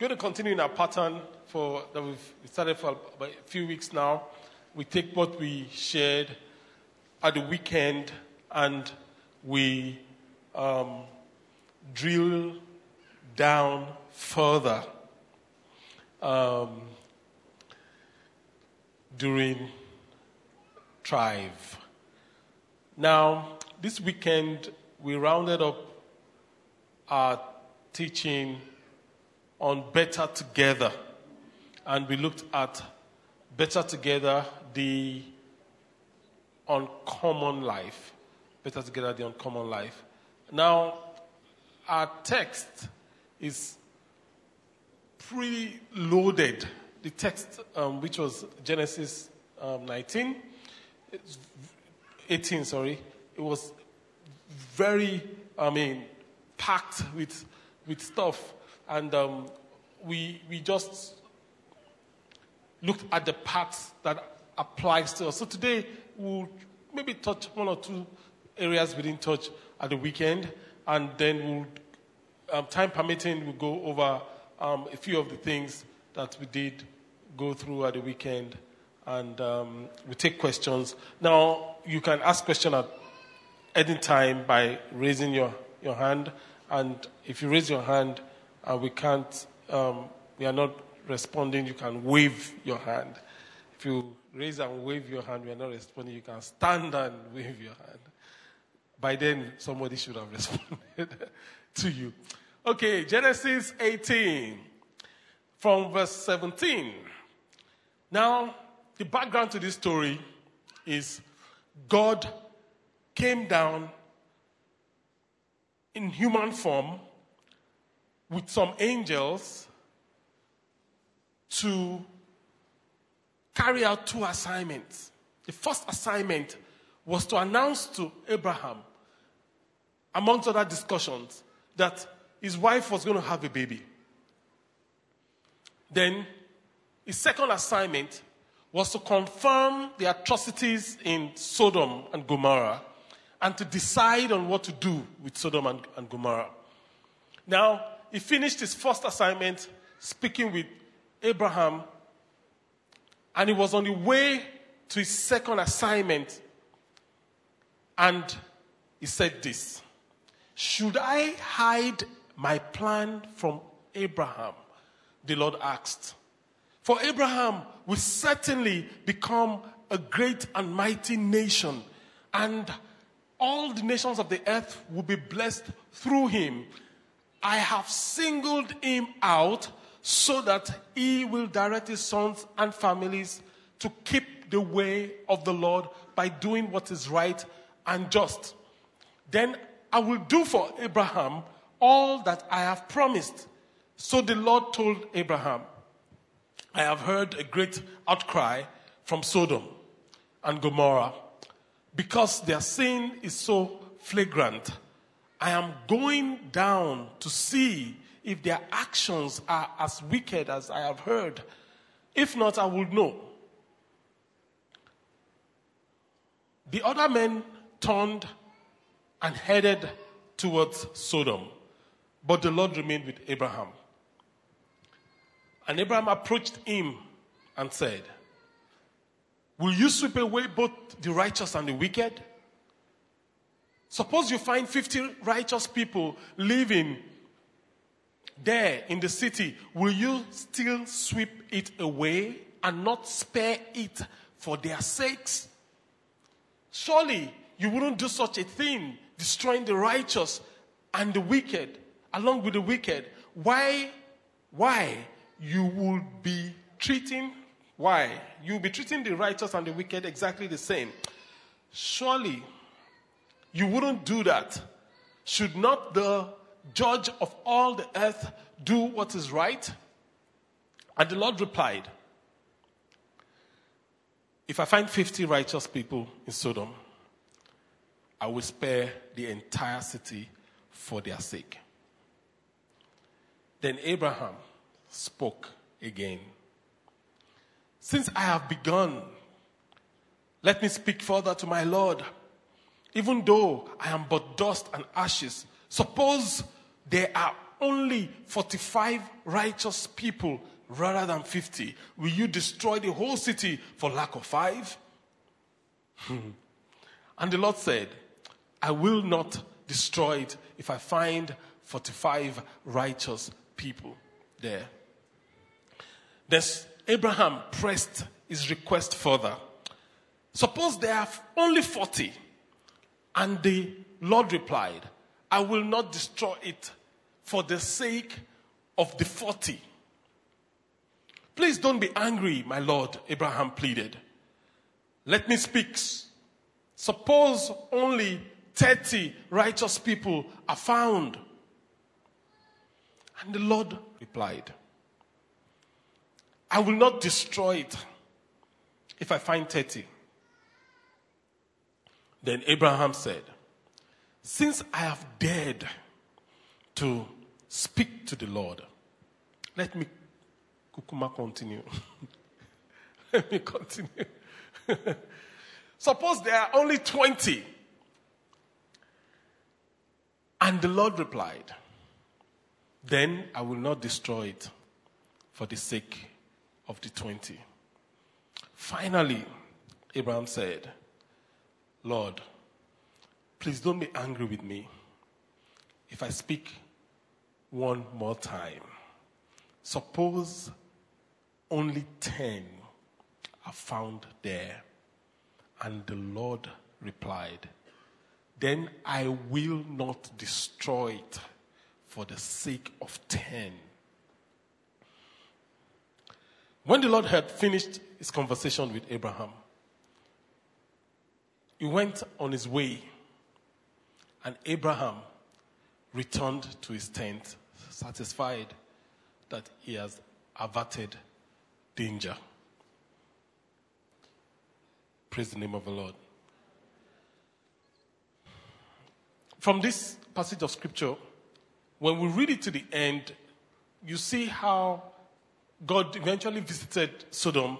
going to continue in our pattern for that we've started for a few weeks now. We take what we shared at the weekend and we um, drill down further um, during Thrive. Now, this weekend we rounded up our teaching on Better Together, and we looked at Better Together, the uncommon life. Better Together, the uncommon life. Now, our text is pre loaded. The text, um, which was Genesis um, 19, 18, sorry, it was very, I mean, packed with, with stuff. And um, we, we just looked at the parts that applies to us. So today we'll maybe touch one or two areas we didn't touch at the weekend, and then we'll, um, time permitting, we'll go over um, a few of the things that we did go through at the weekend, and um, we take questions. Now, you can ask questions at any time by raising your, your hand, and if you raise your hand and we can't, um, we are not responding, you can wave your hand. If you raise and wave your hand, we are not responding, you can stand and wave your hand. By then, somebody should have responded to you. Okay, Genesis 18 from verse 17. Now, the background to this story is God came down in human form with some angels to carry out two assignments. The first assignment was to announce to Abraham, amongst other discussions, that his wife was going to have a baby. Then, his second assignment was to confirm the atrocities in Sodom and Gomorrah and to decide on what to do with Sodom and, and Gomorrah. Now, he finished his first assignment speaking with Abraham, and he was on the way to his second assignment, and he said this Should I hide my plan from Abraham? The Lord asked. For Abraham will certainly become a great and mighty nation, and all the nations of the earth will be blessed through him. I have singled him out so that he will direct his sons and families to keep the way of the Lord by doing what is right and just. Then I will do for Abraham all that I have promised. So the Lord told Abraham, I have heard a great outcry from Sodom and Gomorrah because their sin is so flagrant. I am going down to see if their actions are as wicked as I have heard. If not, I will know. The other men turned and headed towards Sodom, but the Lord remained with Abraham. And Abraham approached him and said, Will you sweep away both the righteous and the wicked? Suppose you find 50 righteous people living there in the city. Will you still sweep it away and not spare it for their sakes? Surely you wouldn't do such a thing, destroying the righteous and the wicked, along with the wicked. Why? Why? You will be treating why? You'll be treating the righteous and the wicked exactly the same. Surely you wouldn't do that. Should not the judge of all the earth do what is right? And the Lord replied, If I find 50 righteous people in Sodom, I will spare the entire city for their sake. Then Abraham spoke again Since I have begun, let me speak further to my Lord. Even though I am but dust and ashes, suppose there are only 45 righteous people rather than 50. Will you destroy the whole city for lack of five? Hmm. and the Lord said, I will not destroy it if I find 45 righteous people there. Then Abraham pressed his request further. Suppose there are only 40. And the Lord replied, I will not destroy it for the sake of the 40. Please don't be angry, my Lord, Abraham pleaded. Let me speak. Suppose only 30 righteous people are found. And the Lord replied, I will not destroy it if I find 30. Then Abraham said, Since I have dared to speak to the Lord, let me kukuma continue. let me continue. Suppose there are only 20. And the Lord replied, Then I will not destroy it for the sake of the 20. Finally, Abraham said, Lord, please don't be angry with me if I speak one more time. Suppose only 10 are found there. And the Lord replied, Then I will not destroy it for the sake of 10. When the Lord had finished his conversation with Abraham, he went on his way, and Abraham returned to his tent, satisfied that he has averted danger. Praise the name of the Lord. From this passage of scripture, when we read it to the end, you see how God eventually visited Sodom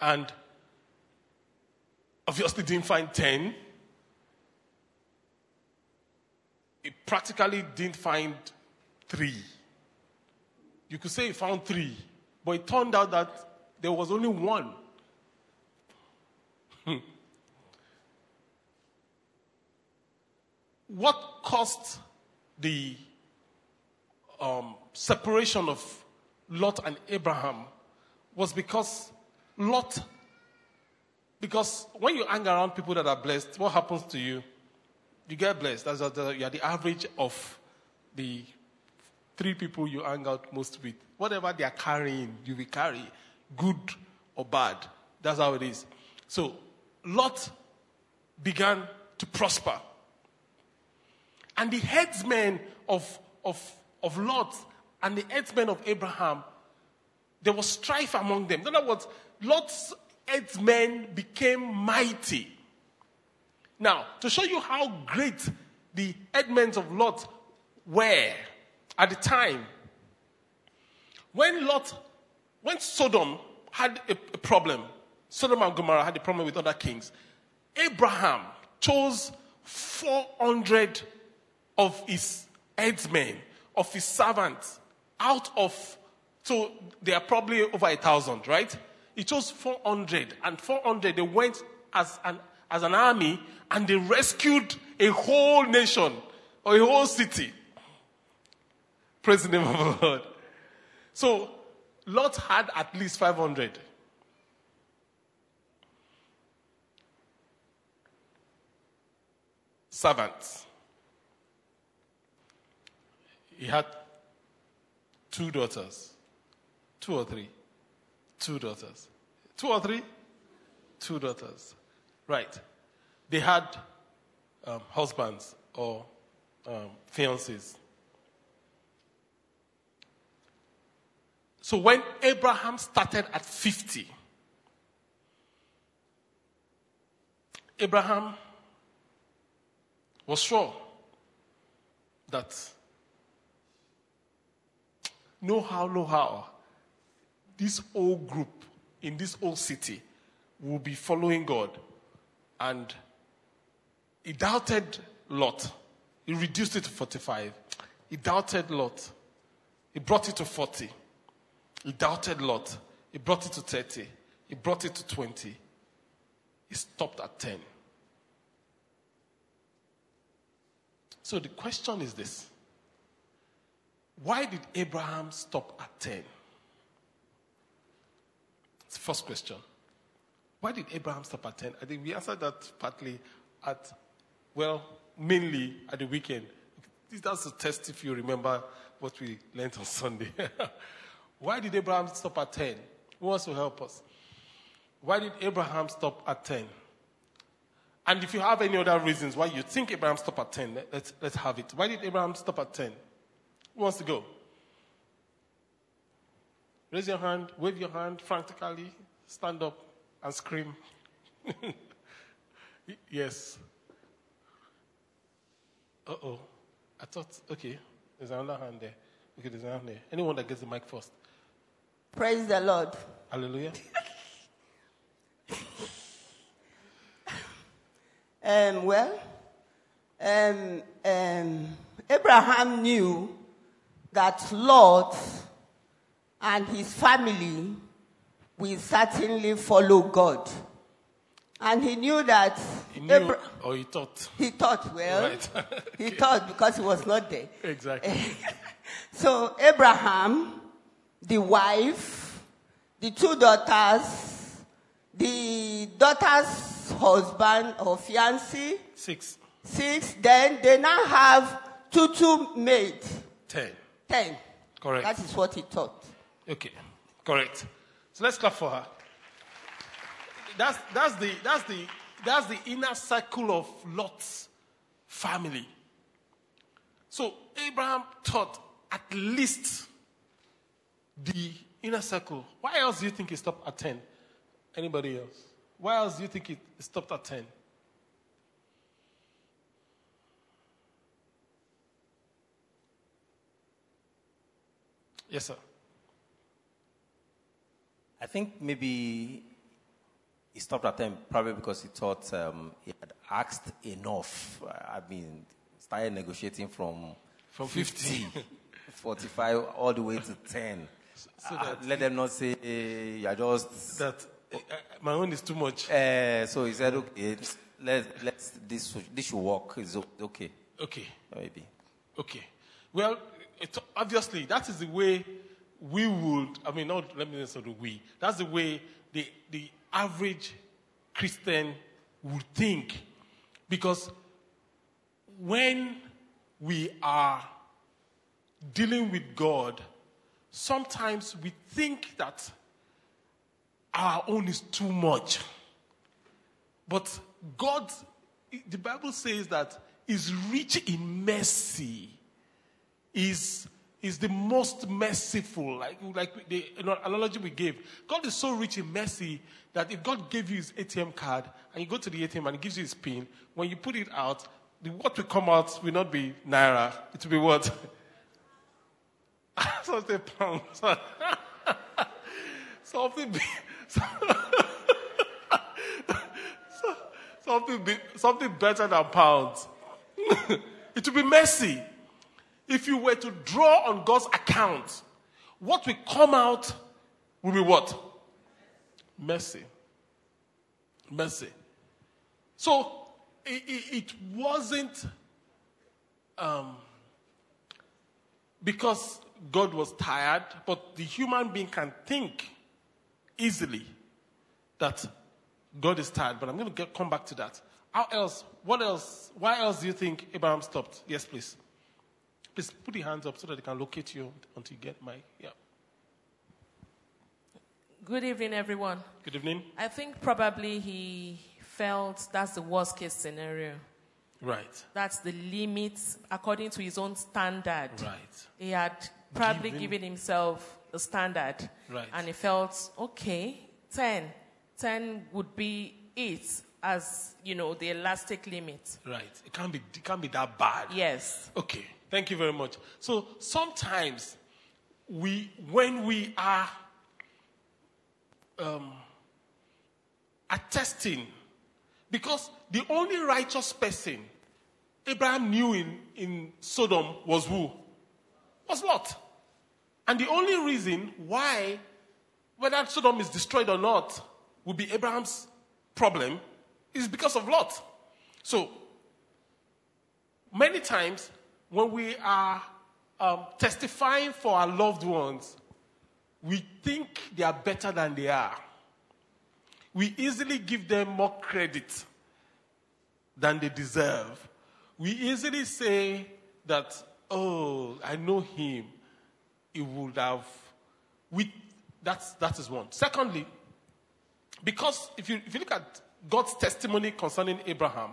and obviously didn't find 10. He practically didn't find three. You could say he found three, but it turned out that there was only one. what caused the um, separation of Lot and Abraham was because Lot, because when you hang around people that are blessed, what happens to you? You get blessed. That's you are the average of the three people you hang out most with. Whatever they are carrying, you will carry, good or bad. That's how it is. So Lot began to prosper. And the headsmen of, of, of Lot and the headsmen of Abraham, there was strife among them. In other words, Lot's headsmen became mighty. Now, to show you how great the headsmen of Lot were at the time, when Lot, when Sodom had a, a problem, Sodom and Gomorrah had a problem with other kings, Abraham chose 400 of his headsmen, of his servants, out of, so they are probably over a thousand, right? He chose 400, and 400 they went as an, as an army and they rescued a whole nation or a whole city. Praise the name of the Lord. So Lot had at least 500. Servants. He had two daughters. Two or three? Two daughters. Two or three? Two daughters. Right. They had um, husbands or um, fiancés. So when Abraham started at 50, Abraham was sure that no how, no how. This whole group in this old city will be following God. And he doubted Lot. He reduced it to 45. He doubted Lot. He brought it to 40. He doubted Lot. He brought it to 30. He brought it to 20. He stopped at 10. So the question is this Why did Abraham stop at 10? First question. Why did Abraham stop at 10? I think we answered that partly at, well, mainly at the weekend. This That's a test if you remember what we learned on Sunday. Why did Abraham stop at 10? Who wants to help us? Why did Abraham stop at 10? And if you have any other reasons why you think Abraham stopped at 10, let's, let's have it. Why did Abraham stop at 10? Who wants to go? Raise your hand, wave your hand frantically, stand up and scream. yes. Uh oh. I thought, okay, there's another hand there. Okay, there's another hand there. Anyone that gets the mic first. Praise the Lord. Hallelujah. Um, well, um, um, Abraham knew that Lot and his family will certainly follow God. And he knew that. He knew, Abra- or he thought. he thought, well, Right. he thought because he was not there. Exactly. So Abraham, the wife, the two daughters, the daughter's husband or fiancé, Six, six, then they now have two two maids, ten. ten. Correct. That is what he thought. Okay, correct. So let's clap for her. That's, that's, the, that's, the, that's the inner circle of Lot's family. So Abraham thought at least the inner circle. Why else do you think he stopped at 10? Anybody else? Why else do you think he stopped at 10? Yes, sir. I think maybe he stopped at 10 probably because he thought um, he had asked enough. I mean, started negotiating from, From 50. 45 all the way to 10. so Uh, that- let them not say eh, you're just. That uh, uh, my own is too much. Uh, so he said, okay, let, let's, this, this should work. It's okay. Okay. Maybe. Okay. Well, it, obviously, that is the way we would, I mean, not, let me say the we, that's the way the, the average Christian would think. Because when we are dealing with God, sometimes we think that our own is too much. But God, the Bible says that is rich in mercy, is, is the most merciful. Like, like the analogy we gave. God is so rich in mercy that if God gave you his ATM card and you go to the ATM and he gives you his PIN, when you put it out, the, what will come out will not be Naira. It will be what? Something pounds. Something something, something better than pounds. it will be mercy. If you were to draw on God's account, what will come out will be what? Mercy. Mercy. So it, it, wasn't um, because God was tired, but the human being can think easily that God is tired. But I'm going to get, come back to that. How else? What else? Why else do you think Abraham stopped? Yes, please. Please put your hands up so that they can locate you until you get my. Yeah. Good evening, everyone. Good evening. I think probably he felt that's the worst case scenario. Right. That's the limit according to his own standard. Right. He had probably Given- given himself a standard. Right. And he felt, okay, 10. 10 would be it as, you know, the elastic limit. Right. It can't be. It can't be that bad. Yes. Okay, thank you very much. So sometimes we, when we are um, attesting because the only righteous person Abraham knew in, in Sodom was who? Was Lot. And the only reason why, whether Sodom is destroyed or not, will be Abraham's problem is because of Lot. So, many times when we are um, testifying for our loved ones, we think they are better than they are. We easily give them more credit than they deserve. We easily say that, oh, I know him. He would have. We, that's, that is one. Secondly, because if you, if you look at God's testimony concerning Abraham,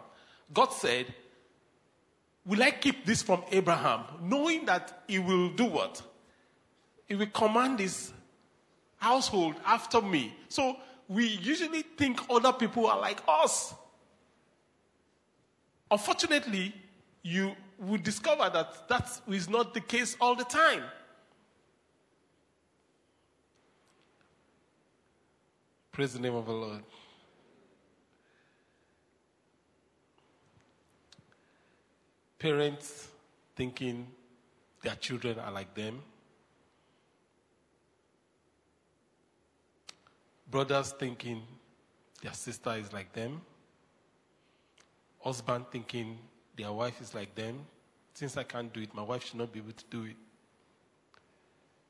God said, Will I keep this from Abraham? Knowing that he will do what? He will command his household after me. So we usually think other people are like us. Unfortunately, you will discover that that is not the case all the time. Praise the name of the Lord. Parents thinking their children are like them. Brothers thinking their sister is like them. Husband thinking their wife is like them. Since I can't do it, my wife should not be able to do it.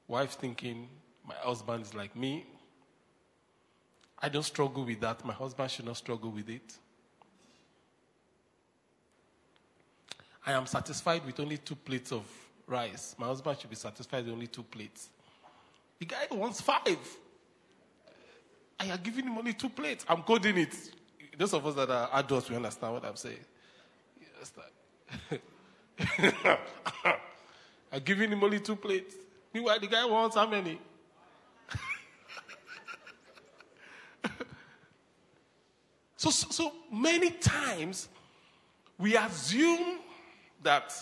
Wife thinking my husband is like me. I don't struggle with that. My husband should not struggle with it. I am satisfied with only two plates of rice. My husband should be satisfied with only two plates. The guy wants five. I are giving him only two plates. I'm coding it. Those of us that are adults, we understand what I'm saying. I'm giving him only two plates. Meanwhile, the guy wants how many? So, so, so many times we assume that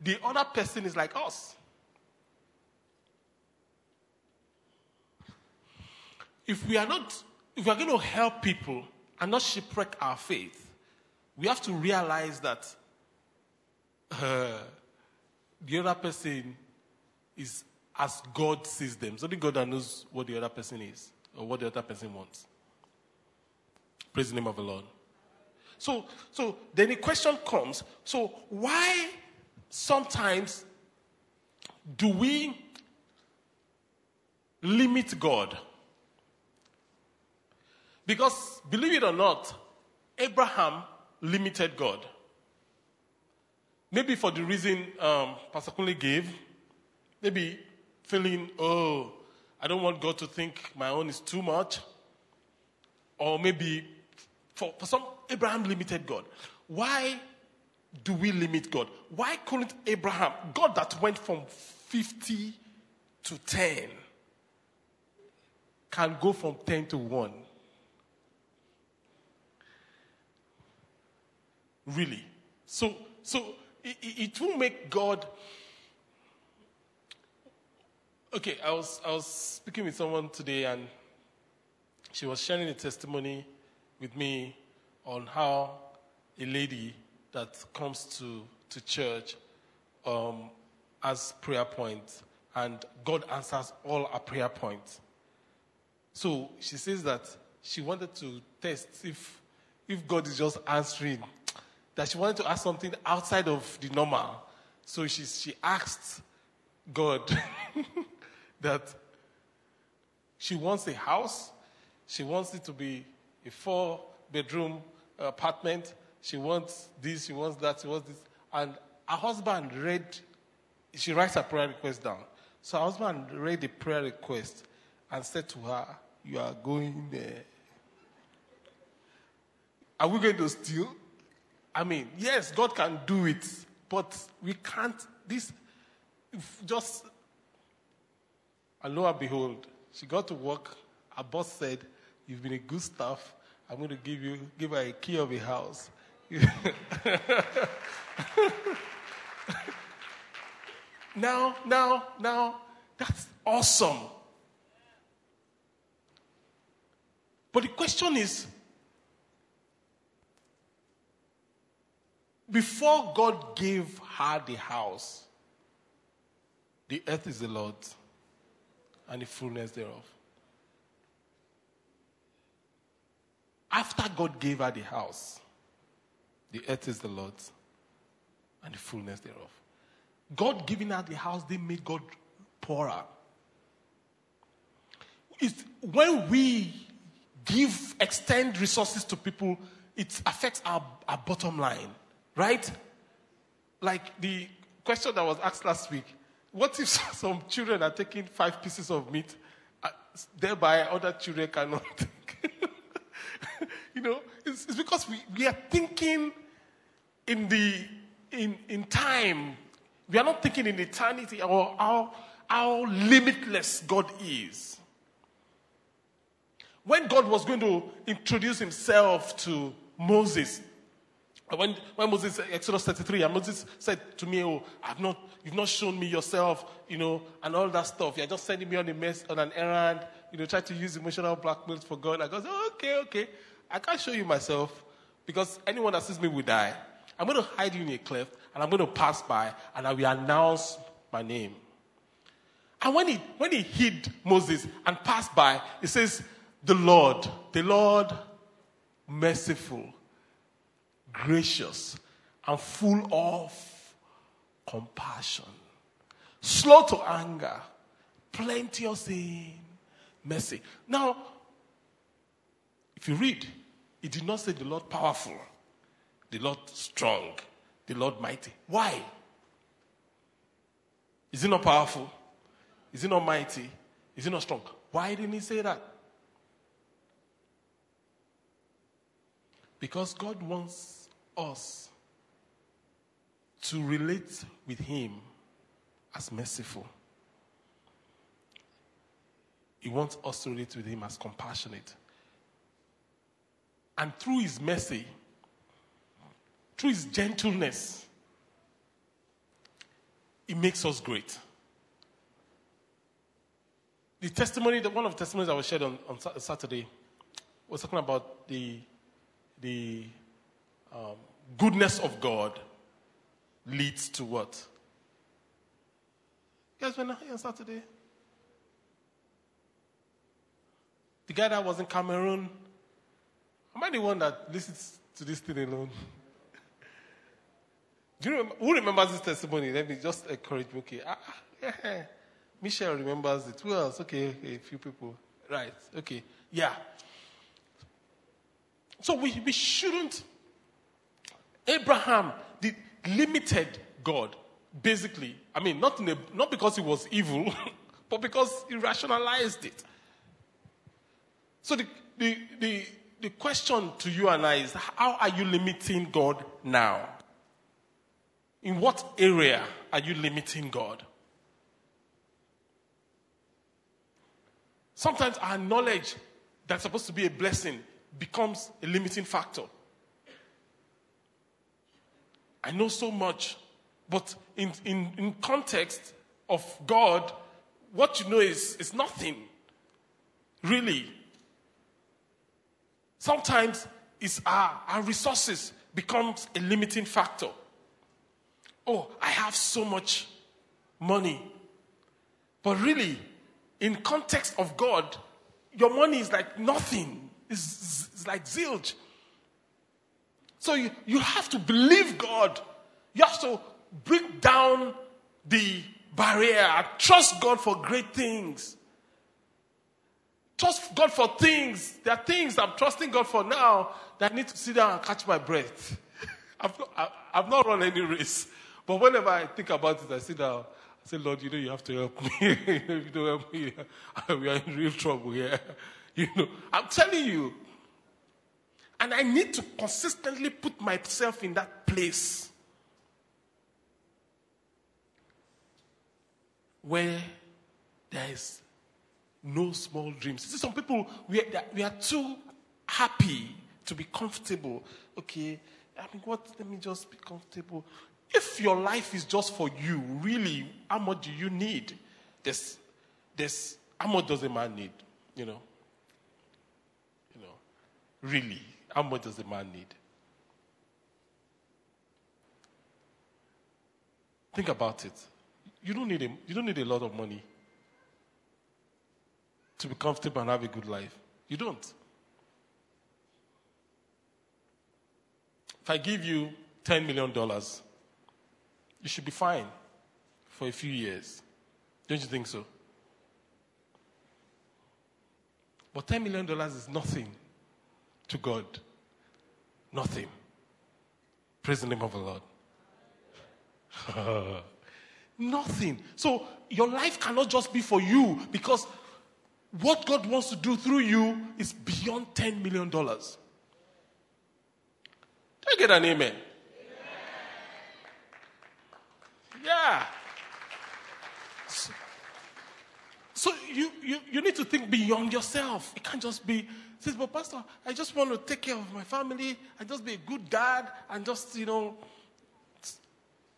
the other person is like us. If we are not, if we are going to help people and not shipwreck our faith, we have to realize that uh, the other person is as God sees them. It's only God that knows what the other person is or what the other person wants. Praise the name of the Lord. So, so then the question comes so, why sometimes do we limit God? Because, believe it or not, Abraham limited God. Maybe for the reason um, Pastor Kunle gave, maybe feeling, oh, I don't want God to think my own is too much. Or maybe for, for some, Abraham limited God. Why do we limit God? Why couldn't Abraham, God that went from 50 to 10, can go from 10 to 1? Really? So, so it, it will make God. Okay, I was, I was speaking with someone today and she was sharing a testimony with me on how a lady that comes to, to church um, has prayer points and God answers all her prayer points. So she says that she wanted to test if, if God is just answering, that she wanted to ask something outside of the normal. So she, she asked God that she wants a house, she wants it to be a four bedroom apartment. She wants this, she wants that, she wants this. And her husband read, she writes her prayer request down. So her husband read the prayer request and said to her, You are going there. Are we going to steal? I mean, yes, God can do it, but we can't. This, just, and lo and behold, she got to work. Her boss said, You've been a good staff. I'm going to give you give her a key of a house. now, now, now, that's awesome. But the question is before God gave her the house, the earth is the Lord's and the fullness thereof. After God gave her the house, the earth is the Lord's and the fullness thereof. God giving her the house, they made God poorer. It's when we give, extend resources to people, it affects our, our bottom line, right? Like the question that was asked last week what if some children are taking five pieces of meat, uh, thereby other children cannot you know, it's, it's because we, we are thinking in the in, in time. We are not thinking in eternity or how, how limitless God is. When God was going to introduce himself to Moses, when, when Moses, Exodus 33, and Moses said to me, Oh, I've not, you've not shown me yourself, you know, and all that stuff. You're just sending me on a mess, on an errand, you know, try to use emotional blackmail for God. I go, okay, okay. I can't show you myself because anyone that sees me will die. I'm going to hide you in a cleft and I'm going to pass by and I will announce my name. And when he, when he hid Moses and passed by, he says, The Lord, the Lord, merciful, gracious, and full of compassion, slow to anger, plenteous in mercy. Now, if you read, it did not say the Lord powerful, the Lord strong, the Lord mighty. Why? Is he not powerful? Is he not mighty? Is he not strong? Why didn't he say that? Because God wants us to relate with him as merciful. He wants us to relate with him as compassionate. And through his mercy, through his gentleness, he makes us great. The testimony, one of the testimonies I was shared on, on Saturday was talking about the, the um, goodness of God leads to what? You guys were not here on Saturday? The guy that was in Cameroon Am I the one that listens to this thing alone? Do you remember, who remembers this testimony? Let me just encourage me. Okay. Ah, ah yeah. Michelle remembers it. Who else? Okay, a few people. Right. Okay. Yeah. So we, we shouldn't. Abraham the limited God, basically. I mean, not, a, not because he was evil, but because he rationalized it. So the, the, the, the question to you and I is how are you limiting God now? In what area are you limiting God? Sometimes our knowledge that's supposed to be a blessing becomes a limiting factor. I know so much, but in, in, in context of God, what you know is, is nothing. Really. Sometimes it's our, our resources becomes a limiting factor. Oh, I have so much money. But really, in context of God, your money is like nothing. It's, it's like zilch. So you, you have to believe God. You have to break down the barrier. Trust God for great things. Trust God for things. There are things I'm trusting God for now that I need to sit down and catch my breath. I've not, I've not run any race. But whenever I think about it, I sit down. I say, Lord, you know, you have to help me. if you don't help me, we are in real trouble here. You know, I'm telling you. And I need to consistently put myself in that place where there is no small dreams. See, some people, we are, we are too happy to be comfortable. Okay, I mean, what? Let me just be comfortable. If your life is just for you, really, how much do you need? This, this, how much does a man need? You know, you know. Really, how much does a man need? Think about it. You don't need a, you don't need a lot of money to be comfortable and have a good life. You don't. If I give you $10 million, you should be fine for a few years. Don't you think so? But $10 million is nothing to God. Nothing. Praise the name of the Lord. nothing. So your life cannot just be for you because what God wants to do through you is beyond $10 million. Do I get an amen? Yeah. So, so you, you, you need to think beyond yourself. It can't just be, says, but Pastor, I just want to take care of my family and just be a good dad and just, you know,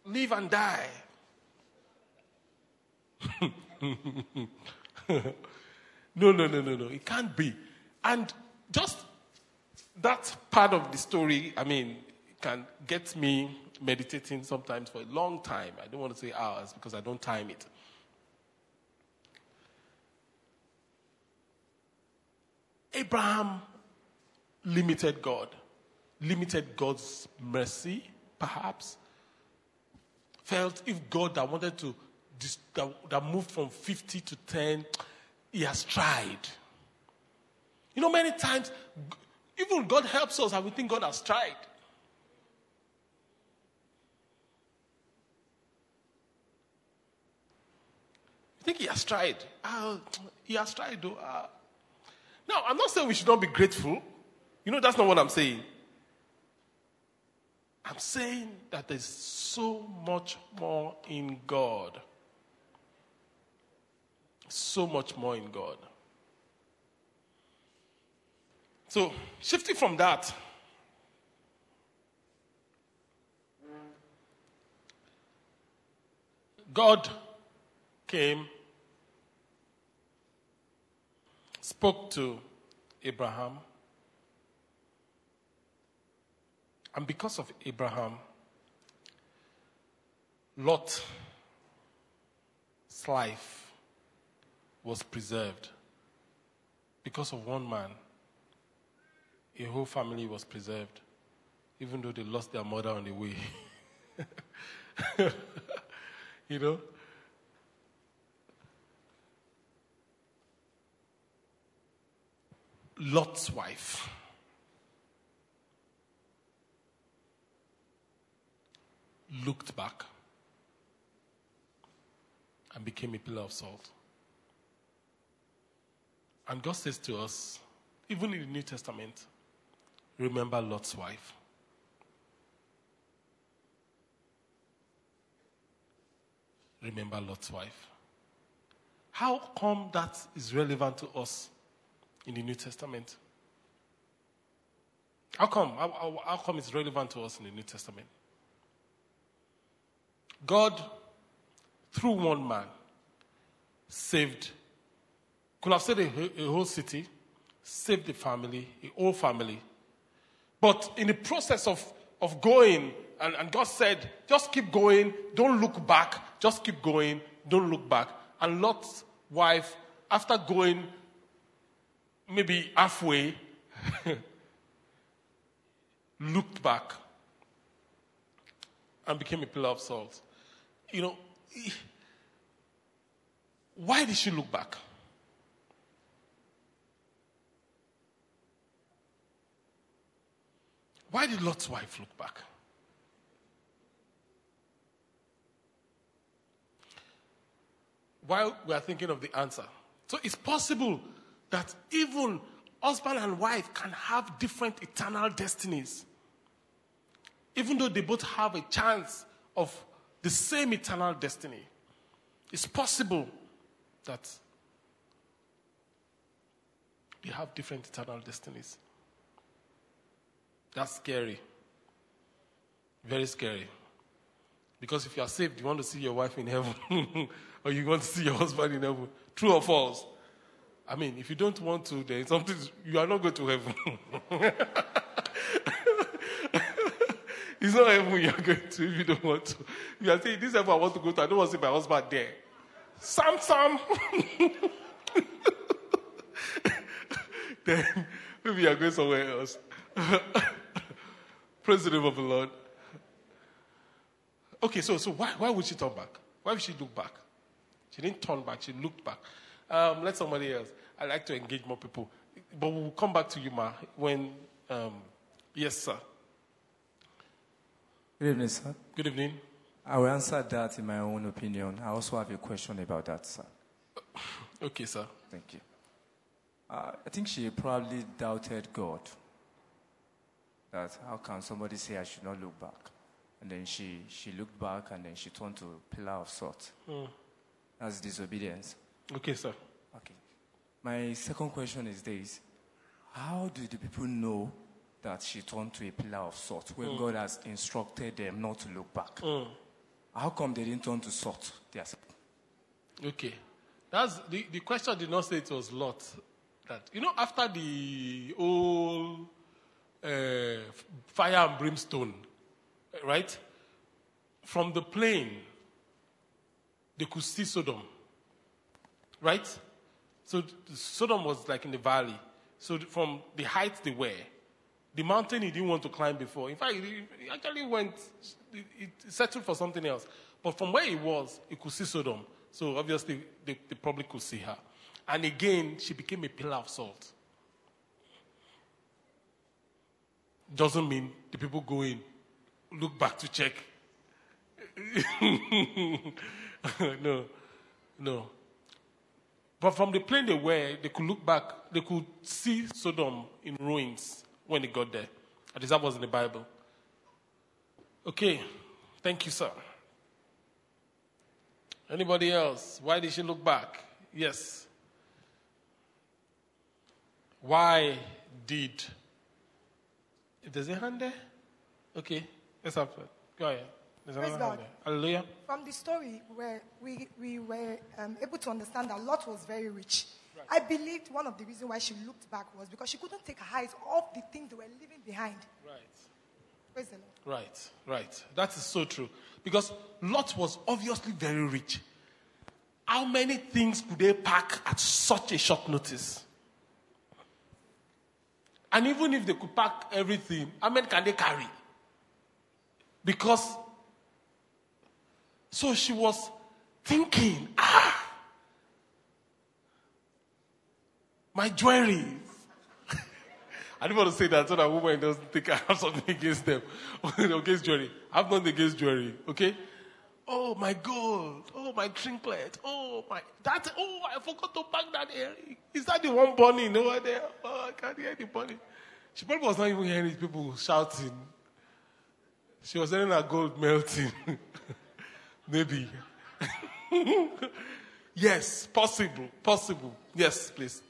live and die. no, no, no, no, no. It can't be. And just that part of the story, I mean, can get me meditating sometimes for a long time. I don't want to say hours because I don't time it. Abraham limited God, limited God's mercy, perhaps. Felt if God that wanted to, that, moved from 50 to 10, he has tried. You know, many times, even God helps us and we think God has tried. I think he has tried. Uh, he has tried. Uh, now, I'm not saying we should not be grateful. You know, that's not what I'm saying. I'm saying that there's so much more in God. So much more in God. So, shifting from that, God came, spoke to Abraham, and because of Abraham, Lot's life was preserved. Because of one man, a whole family was preserved, even though they lost their mother on the way. you know? Lot's wife. Looked back and became a pillar of salt. And God says to us, even in the New Testament, remember Lot's wife. Remember Lot's wife. How come that is relevant to us in the New Testament? How come? How, how, how come it's relevant to us in the New Testament? God, through one man, saved, could have saved a, a whole city, saved the family, a whole family. But in the process of, of going, and, and God said, just keep going, don't look back, just keep going, don't look back. And Lot's wife, after going maybe halfway, looked back and became a pillar of salt. You know, why did she look back? Why did Lot's wife look back? While we are thinking of the answer. So it's possible that even husband and wife can have different eternal destinies. Even though they both have a chance of the same eternal destiny. It's possible that they have different eternal destinies. That's scary. Very scary. Because if you are saved, you want to see your wife in heaven, or you want to see your husband in heaven. True or false? I mean, if you don't want to, then something you are not going to heaven. it's not heaven you are going to if you don't want to. You are saying, This heaven I want to go to, I don't want to see my husband there. Sam Sam. then maybe you are going somewhere else. Praise the name of the Lord. Okay, so so why why would she turn back? Why would she look back? She didn't turn back, she looked back. Um, let somebody else. I like to engage more people. But we'll come back to you, Ma, when um, yes, sir. Good evening, sir. Good evening. I will answer that in my own opinion. I also have a question about that, sir. Okay, sir. Thank you. Uh, I think she probably doubted God. That how can somebody say I should not look back? And then she, she looked back and then she turned to a pillar of salt. Hmm. That's disobedience. Okay, sir. Okay. My second question is this How do the people know that she turned to a pillar of salt when hmm. God has instructed them not to look back? Hmm. How come they didn't turn to salt? Are Okay. That's the, the question did not say it was Lot. That you know, after the old uh, fire and brimstone, right? From the plain, they could see Sodom. Right? So Sodom was like in the valley. So from the height they were, the mountain he didn't want to climb before. In fact, he actually went, he settled for something else. But from where he was, he could see Sodom. So obviously, they probably could see her. And again, she became a pillar of salt. Doesn't mean the people go in, look back to check. no, no. But from the plain they were, they could look back, they could see Sodom in ruins when they got there. At least that was in the Bible. Okay, thank you, sir. Anybody else? Why did she look back? Yes. Why did. If there's a hand there? Okay, let's have it. Go ahead. There's Praise another hand there. Hallelujah. From the story, where we, we were um, able to understand that Lot was very rich. I believed one of the reasons why she looked back was because she couldn't take her eyes off the things they were leaving behind. Right. Praise the Lord. Right, right. That is so true. Because Lot was obviously very rich. How many things could they pack at such a short notice? And even if they could pack everything, how many can they carry? Because, so she was thinking, ah, my jewelry. I didn't want to say that so that woman doesn't think I have something against them, against jewelry. I've nothing against jewelry, okay? Oh, my gold. Oh, my trinket. Oh, my. That. Oh, I forgot to pack that earring. Is that the one burning over there? Oh, I can't hear the burning. She probably was not even hearing people shouting. She was hearing her gold melting. Maybe. yes, possible. Possible. Yes, please.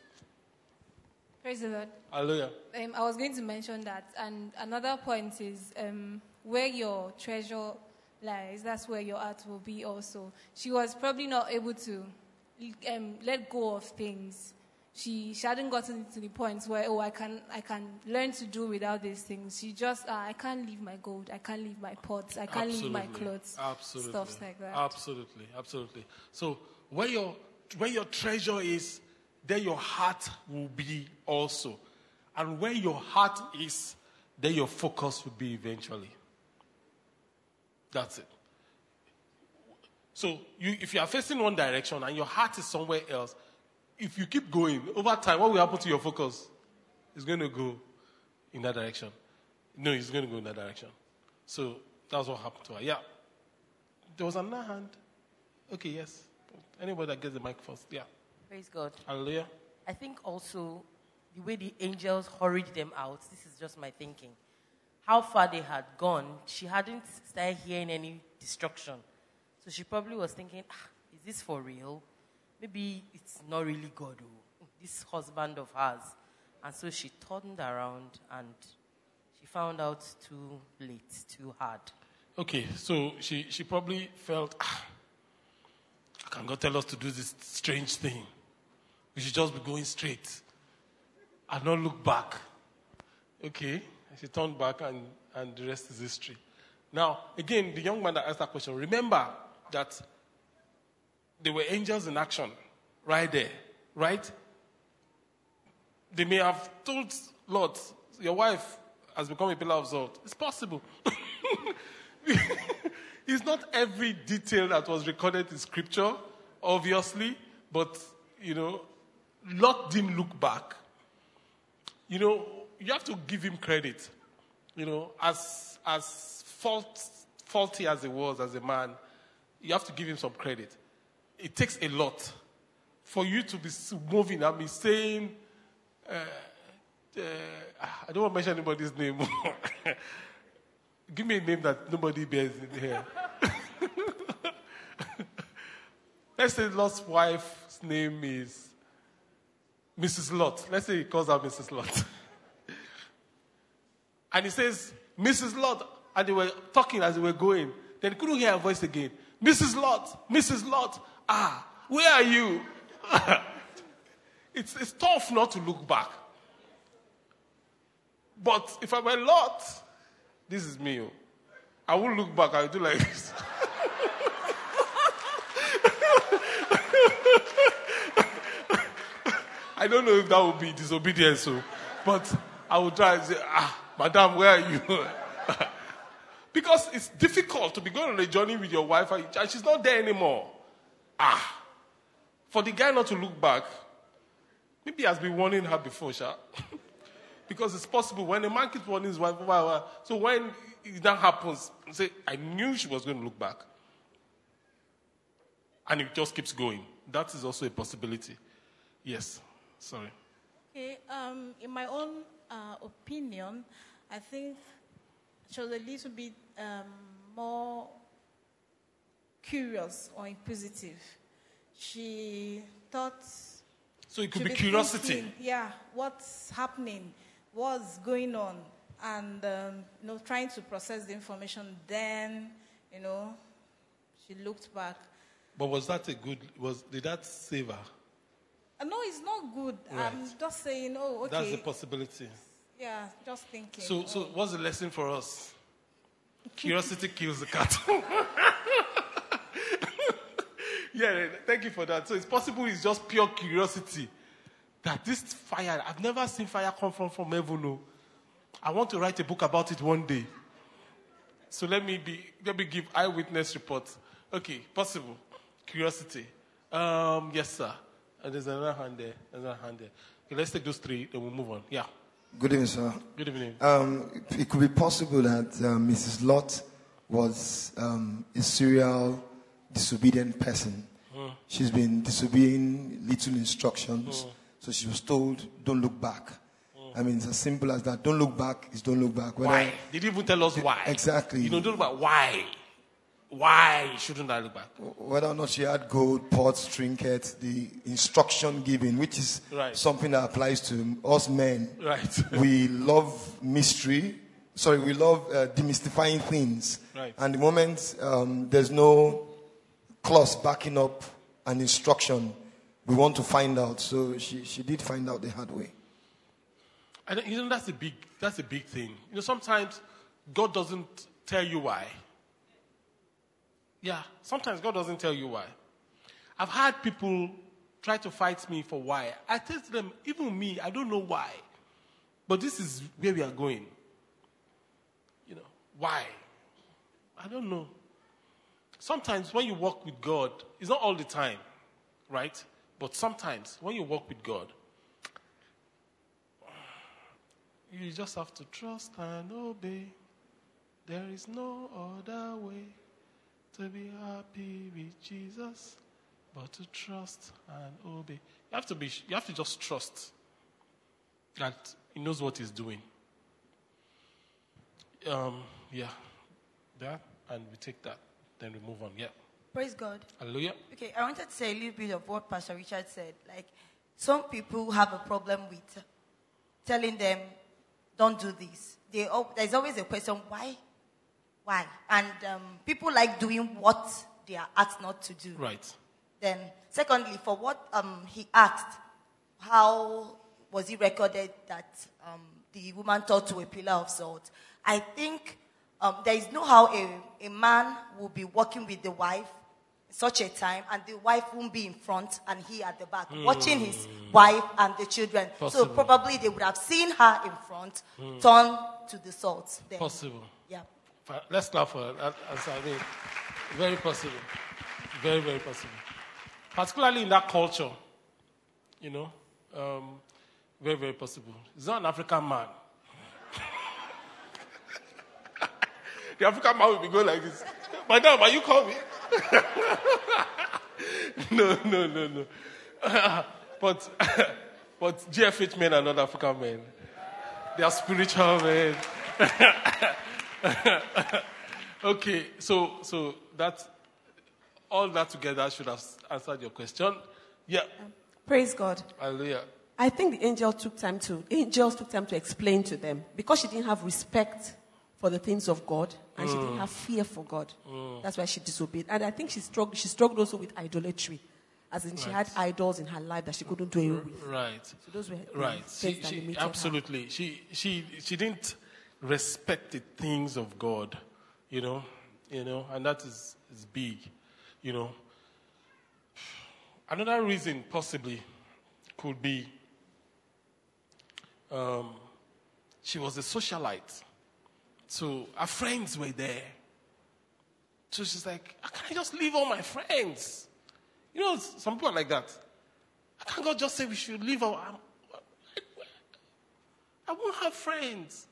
Praise the Lord. Hallelujah. Um, I was going to mention that, and another point is um, where your treasure lies, that's where your heart will be also. She was probably not able to um, let go of things. She, she hadn't gotten to the point where, oh, I can, I can learn to do without these things. She just, uh, I can't leave my gold, I can't leave my pots, I can't leave my clothes, Absolutely. stuff like that. Absolutely. Absolutely. So where your where your treasure is, there your heart will be also. And where your heart is, there your focus will be eventually. That's it. So you, if you are facing one direction and your heart is somewhere else, if you keep going, over time, what will happen to your focus? It's going to go in that direction. No, it's going to go in that direction. So that's what happened to her. Yeah. There was another hand. Okay, yes. Anybody that gets the mic first. Yeah. Praise God. Hallelujah. I think also the way the angels hurried them out, this is just my thinking. How far they had gone, she hadn't started hearing any destruction. So she probably was thinking, ah, is this for real? Maybe it's not really God, oh, this husband of hers. And so she turned around and she found out too late, too hard. Okay, so she, she probably felt, ah, can God tell us to do this strange thing? we should just be going straight and not look back. Okay. She turned back and, and the rest is history. Now, again, the young man that asked that question, remember that there were angels in action right there, right? They may have told Lot, your wife has become a pillar of salt. It's possible. it's not every detail that was recorded in scripture, obviously, but, you know, Lot didn't look back. You know, you have to give him credit. You know, as, as fault, faulty as he was as a man, you have to give him some credit. It takes a lot for you to be moving and be saying, uh, uh, I don't want to mention anybody's name. Give me a name that nobody bears in here. Let's say Lot's wife's name is Mrs. Lot. Let's say he calls her Mrs. Lot. and he says, Mrs. Lot. And they were talking as they were going. Then he couldn't hear her voice again. Mrs. Lot, Mrs. Lot. Ah, where are you? it's, it's tough not to look back. But if I'm a Lot, this is me. oh. I won't look back. I'll do like this. I don't know if that would be disobedience, so, but I would try and say, ah, madam, where are you? because it's difficult to be going on a journey with your wife and she's not there anymore. Ah, for the guy not to look back, maybe he has been warning her before, Sha. because it's possible when a man keeps warning his wife, so when that happens, say, I knew she was going to look back. And it just keeps going. That is also a possibility. Yes. Sorry. Okay, um, in my own uh, opinion, I think she was a little bit um, more curious or inquisitive. She thought. So it could she'd be curiosity. thinking, yeah, what's happening? What's going on? And, um, you know, trying to process the information. Then, you know, she looked back. But was that a good, was, did that save her? Uh, no, it's not good. I'm just saying, oh, okay. That's a possibility. Yeah, just thinking. So, so oh. what's the lesson for us? Curiosity kills the cat. yeah, thank you for that. So it's possible it's just pure curiosity that this fire, I've never seen fire come from from heaven. No. I want to write a book about it one day. So let me be, let me give eyewitness report. Okay, possible. Curiosity. Um, yes, sir. And there's another hand there. There's another hand there. Okay, let's take those three, then we'll move on. Yeah. Good evening, sir. Good evening. Um, it could be possible that uh, Mrs. Lot was um, a serial disobedient person. Mm. She's been disobeying little instructions, Mm. so she was told, "Don't look back." I mean, it's as simple as that. Don't look back is don't look back. Whether- Why? Didn't even tell us why. Exactly. You know, don't look back. Why? Why shouldn't I look back? whether or not she had gold, pots, trinkets, the instruction given, which is Right. something that applies to us men. Right. we love mystery. Sorry, we love uh, demystifying things. Right. And the moment um, there's no clause backing up an instruction, we want to find out. So she, she did find out the hard way. I don't, you know, that's a big, that's a big thing. You know, sometimes God doesn't tell you why. Yeah, sometimes God doesn't tell you why. I've had people try to fight me for why. I tell them, even me, I don't know why. But this is where we are going. You know, why? I don't know. Sometimes when you walk with God, it's not all the time, right? But sometimes when you walk with God, you just have to trust and obey. There is no other way to be happy with Jesus but to trust and obey. You have to be you have to just trust that he knows what he's doing. Um, yeah. That and we take that. Then we move on. Yeah. Praise God. Hallelujah. Okay, I wanted to say a little bit of what Pastor Richard said. Like, some people have a problem with telling them, don't do this. They, there's always a question, why? Why? And um, people like doing what they are asked not to do. Right. Then, secondly, for what um, he asked, how was it recorded that um, the woman turned to a pillar of salt? I think um, there is no how a, a man will be working with the wife such a time and the wife won't be in front and he at the back watching his wife and the children. So probably they would have seen her in front, turn to the salt. Then. Possible. Let's clap for that answer. I mean, very possible. Very, very possible. Particularly in that culture, you know, um, very, very possible. He's not an African man. the African man will be going like this. My Madam, are you coming? no, no, no, no. but, but GFH men are not African men. They are spiritual men. okay, so so that all that together should have answered your question. Yeah, Praise God. hallelujah. I think the angel took time to angels took time to explain to them because she didn't have respect for the things of God and she didn't mm. have fear for God. Mm. That's why she disobeyed. And I think she struggled. She struggled also with idolatry, as in she had idols in her life that she couldn't do away with. Right, So those were right. She, she, limited her. absolutely. She she she didn't respect the things of God, you know, you know, and that is is big, you know. Another reason possibly could be um, she was a socialite. So her friends were there. So she's like, "How can I just leave all my friends? You know, some people are like that. How can God just say we should leave our. I won't have friends.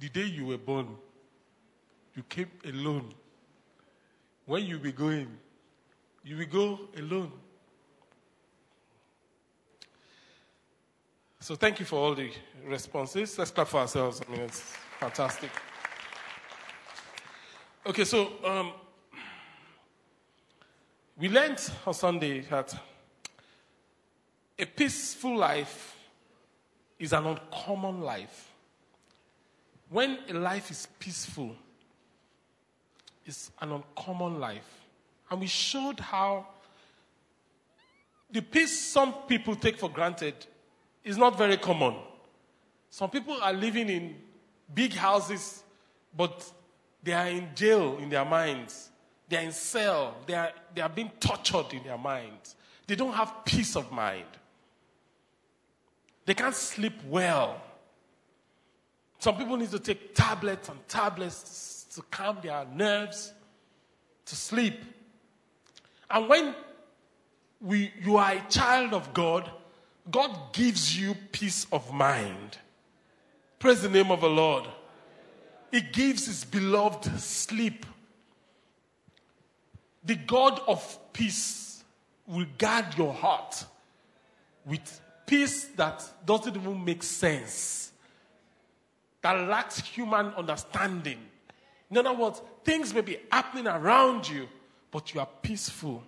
The day you were born, you came alone. When you be going, you will go alone. So thank you for all the responses. Let's clap for ourselves. I mean, it's fantastic. Okay, so um, we learned on Sunday that a peaceful life is an uncommon life. When a life is peaceful, it's an uncommon life. And we showed how the peace some people take for granted is not very common. Some people are living in big houses, but they are in jail in their minds. They are in cell. They are, they are being tortured in their minds. They don't have peace of mind. They can't sleep well. Some people need to take tablets and tablets to calm their nerves, to sleep. And when we, you are a child of God, God gives you peace of mind. Praise the name of the Lord. He gives his beloved sleep. The God of peace will guard your heart with peace that doesn't even make sense, that lacks human understanding. In other words, things may be happening around you, but you are peaceful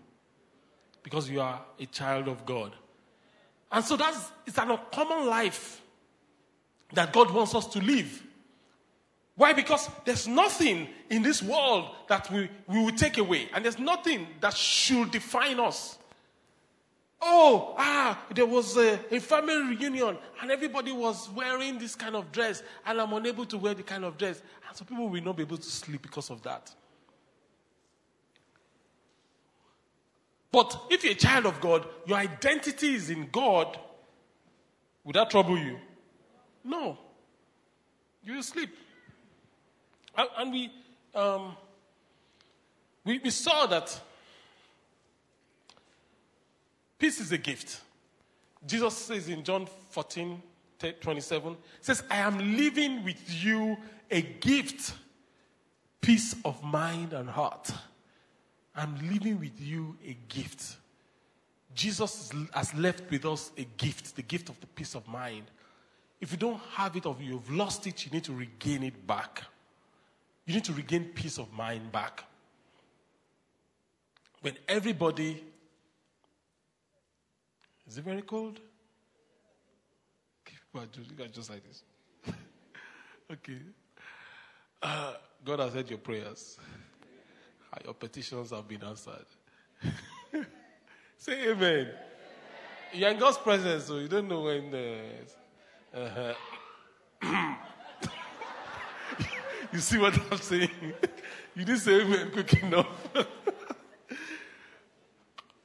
because you are a child of God. And so that's it's an uncommon life that God wants us to live. Why? Because there's nothing in this world that we, we will take away, and there's nothing that should define us. Oh, ah, there was a, a family reunion, and everybody was wearing this kind of dress, and I'm unable to wear the kind of dress. And so people will not be able to sleep because of that. But if you're a child of God, your identity is in God. Would that trouble you? No. You will sleep. And, and we, um, we, we saw that peace is a gift. Jesus says in John 14, 27, says, I am leaving with you a gift, peace of mind and heart. I'm leaving with you a gift. Jesus has left with us a gift, the gift of the peace of mind. If you don't have it or you've lost it, you need to regain it back. You need to regain peace of mind back. When everybody is it very cold? Just, you are just like this. okay. Uh, God has heard your prayers. Your petitions have been answered. Say amen. You're in God's presence, so you don't know when. Uh, uh-huh. you see what I'm saying? you didn't say amen quick enough.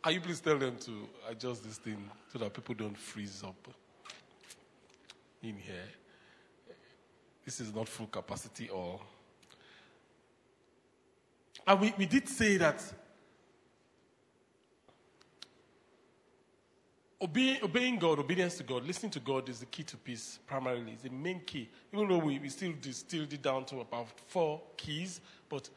Can you please tell them to adjust this thing so that people don't freeze up in here? This is not full capacity or. And we, we did say that obeying, obeying God, obedience to God, listening to God is the key to peace primarily. It's the main key. Even though we, we still distilled it down to about four keys, but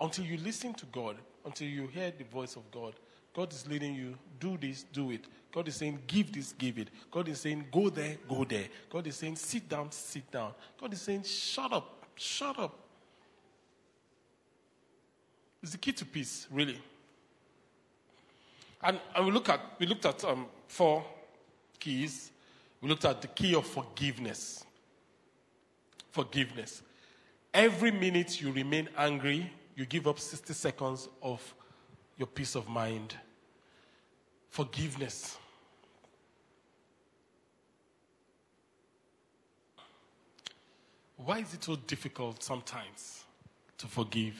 until you listen to God, until you hear the voice of God, God is leading you, do this, do it. God is saying, give this, give it. God is saying, go there, go there. God is saying, sit down, sit down. God is saying, shut up, shut up. It's the key to peace, really. And, and we, look at, we looked at um, four keys. We looked at the key of forgiveness. Forgiveness. Every minute you remain angry, you give up 60 seconds of your peace of mind. Forgiveness. Why is it so difficult sometimes to forgive?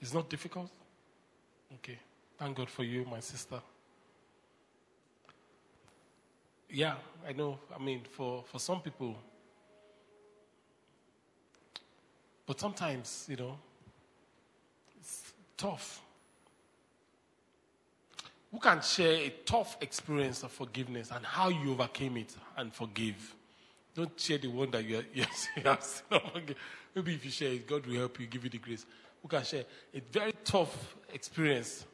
It's not difficult? Okay. Thank God for you, my sister. Yeah, I know. I mean, for, for some people, but sometimes, you know, it's tough. Who can share a tough experience of forgiveness and how you overcame it and forgive? Don't share the one that you are, yes, you Maybe if you share it, God will help you, give you the grace. Who can share a very tough experience?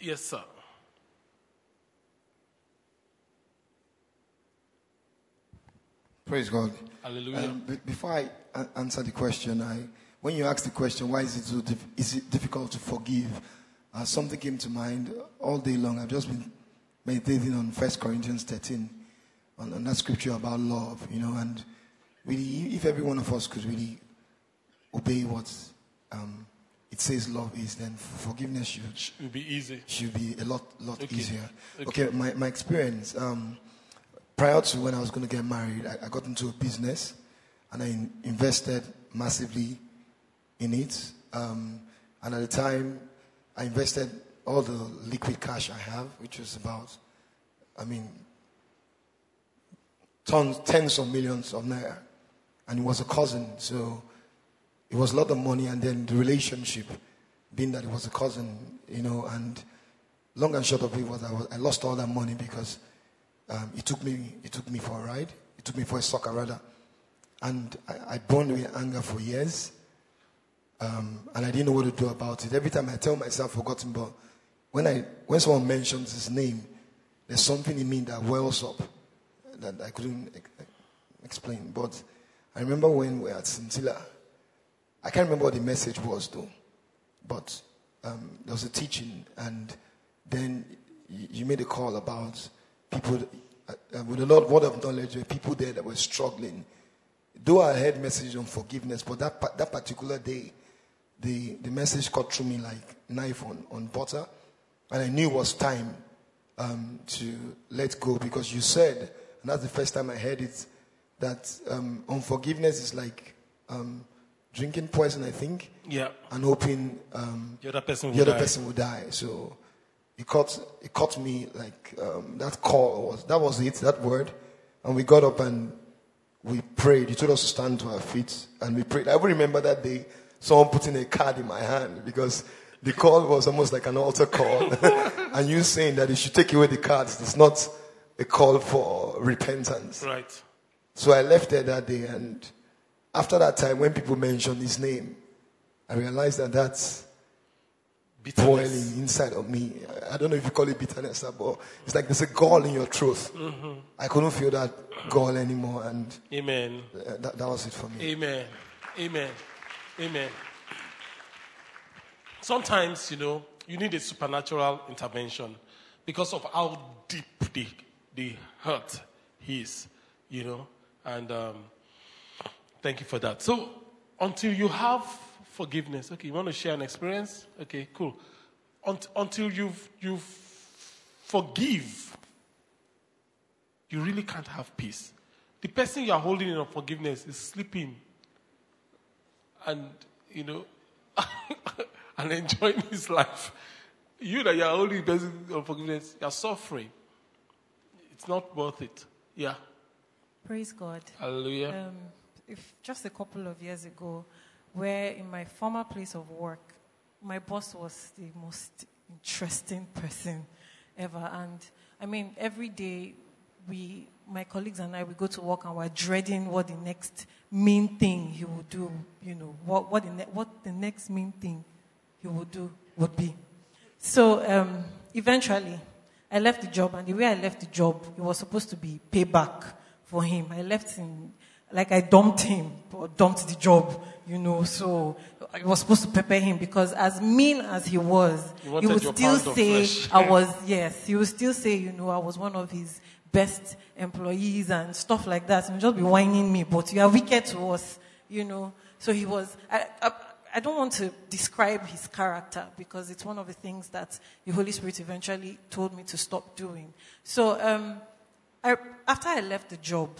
Yes, sir. Praise God. Hallelujah. Um, be- before I answer the question, I, when you asked the question, why is it so dif- is it difficult to forgive? Uh, something came to mind all day long. I've just been meditating on 1 Corinthians 13, on, on that scripture about love, you know, and really, if every one of us could really obey what um, it says love is, then forgiveness should, will be easy. should be a lot lot Okay. easier. Okay. Okay, my, my experience. Um, prior to when I was going to get married, I, I got into a business and I in, invested massively in it. Um, and at the time, I invested all the liquid cash I have, which was about, I mean, tons, tens of millions of naira. And it was a cousin, so it was a lot of money. And then the relationship, being that it was a cousin, you know, and long and short of it was I, was, I lost all that money because um, it took me it took me for a ride. It took me for a soccer rather, and I, I burned with anger for years. Um, and I didn't know what to do about it. Every time I tell myself forgotten, but when I when someone mentions his name, there's something in me that wells up that I couldn't explain. But I remember when we were at Scintilla. I can't remember what the message was though, but um, there was a teaching, and then you, you made a call about people uh, uh, with a lot word of knowledge. Were people there that were struggling. Though I heard message on forgiveness, but that that particular day, the the message cut through me like knife on on butter, and I knew it was time um, to let go because you said, and that's the first time I heard it, that um, unforgiveness is like um, drinking poison. I think Yeah. and hoping um, The other person the will other die. person will die. So it caught it caught me like um, that call was that was it that word, and we got up and we prayed. He told us to stand to our feet and we prayed. I will remember that day someone putting a card in my hand because the call was almost like an altar call, and you saying that you should take away the cards. It's not a call for repentance. Right. So I left there that day, and after that time, when people mentioned his name, I realized that that's boiling inside of me. I- don't know if you call it bitterness, but it's like there's a gall in your throat. Mhm. I couldn't feel that gall anymore, and Amen. that, that was it for me. Amen. Amen. Amen. Sometimes, you know, you need a supernatural intervention because of how deep the, the hurt is, you know. And um, thank you for that. So, until you have forgiveness. Okay, you want to share an experience? Okay, cool. Unt- until you've, you forgive, you really can't have peace. The person you are holding in unforgiveness is sleeping and, you know, and enjoying his life. You that you are holding the person in unforgiveness, you are suffering. It's not worth it. Yeah. Praise God. Hallelujah. Um, if just a couple of years ago, where in my former place of work, my boss was the most interesting person ever. And I mean, every day, we, my colleagues and I, we go to work and we're dreading what the next mean thing he will do, you know, what, what, the, ne- what the next mean thing he will do would be. So um, eventually, I left the job, and the way I left the job, it was supposed to be payback for him. I left him, like I dumped him, or dumped the job, you know, so I was supposed to prepare him because as mean as he was, You he would still say. I was, yes, he would still say, you know, I was one of his best employees and stuff like that, and just be whining me, but you are wicked to us, you know. So he was, I, I, I don't want to describe his character because it's one of the things that the Holy Spirit eventually told me to stop doing. So um, I, after I left the job,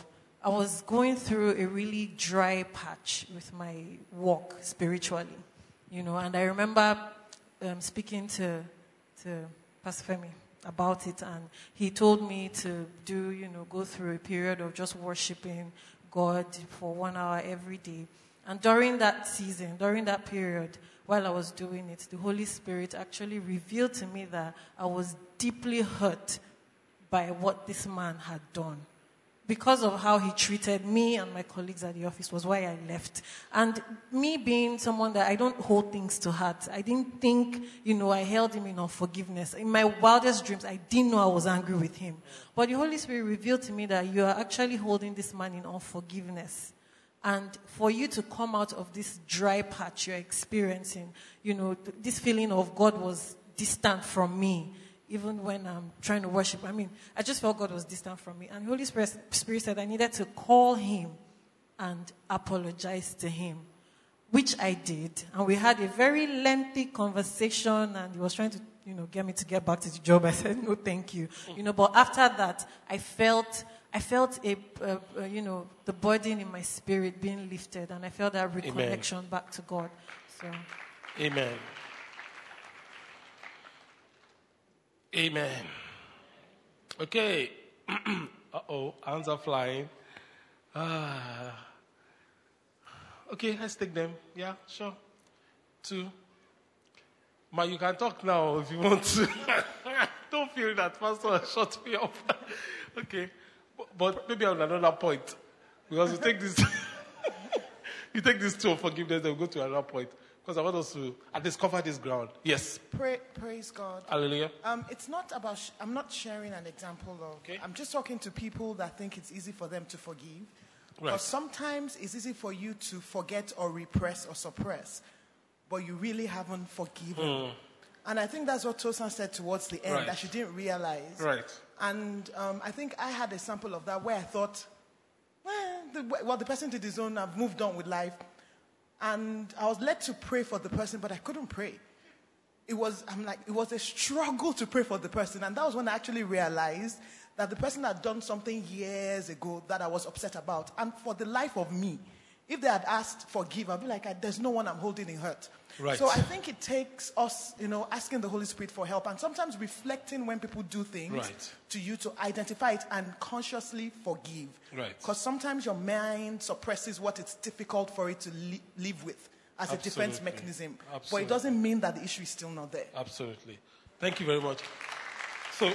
I was going through a really dry patch with my walk spiritually, you know, and I remember um, speaking to, to Pastor Femi about it, and he told me to do, you know, go through a period of just worshiping God for one hour every day. And during that season, during that period, while I was doing it, the Holy Spirit actually revealed to me that I was deeply hurt by what this man had done. Because of how he treated me and my colleagues at the office was why I left. And me being someone that I don't hold things to heart, I didn't think, you know, I held him in unforgiveness. In my wildest dreams, I didn't know I was angry with him. But the Holy Spirit revealed to me that you are actually holding this man in unforgiveness. And for you to come out of this dry patch you're experiencing, you know, th- this feeling of God was distant from me, even when I'm trying to worship. I mean, I just felt God was distant from me. And the Holy Spirit, Spirit said I needed to call him and apologize to him, which I did. And we had a very lengthy conversation, and he was trying to, you know, get me to get back to the job. I said, no, thank you. You know, but after that, I felt. I felt a, uh, uh, you know, the burden in my spirit being lifted, and I felt that reconnection back to God. So, Amen. Amen. Okay. uh oh, hands are flying. Ah. Okay, let's take them. Yeah, sure. Two. Ma, you can talk now if you want to. Don't feel that Pastor shut me up. okay. But, but maybe on another point. Because you take this you take this two of forgiveness, then we go to another point. Because I want us to at least this ground. Yes. Pray, praise God. Hallelujah. Um, it's not about, sh- I'm not sharing an example of, I'm just talking to people that think it's easy for them to forgive. Right. Because sometimes it's easy for you to forget or repress or suppress, but you really haven't forgiven. Mm. And I think that's what Tosan said towards the end, Right. that she didn't realize. Right. And um, I think I had a sample of that where I thought, well the, well, the person did his own, I've moved on with life. And I was led to pray for the person, but I couldn't pray. It was, I'm like, it was a struggle to pray for the person. And that was when I actually realized that the person had done something years ago that I was upset about. And for the life of me, if they had asked forgive, I'd be like, ah, there's no one I'm holding in hurt. Right. So I think it takes us, you know, asking the Holy Spirit for help and sometimes reflecting when people do things Right. to you to identify it and consciously forgive. Right. Because sometimes your mind suppresses what it's difficult for it to li- live with as a defense mechanism. Absolutely. mechanism. But it doesn't mean that the issue is still not there. Absolutely. Thank you very much. So,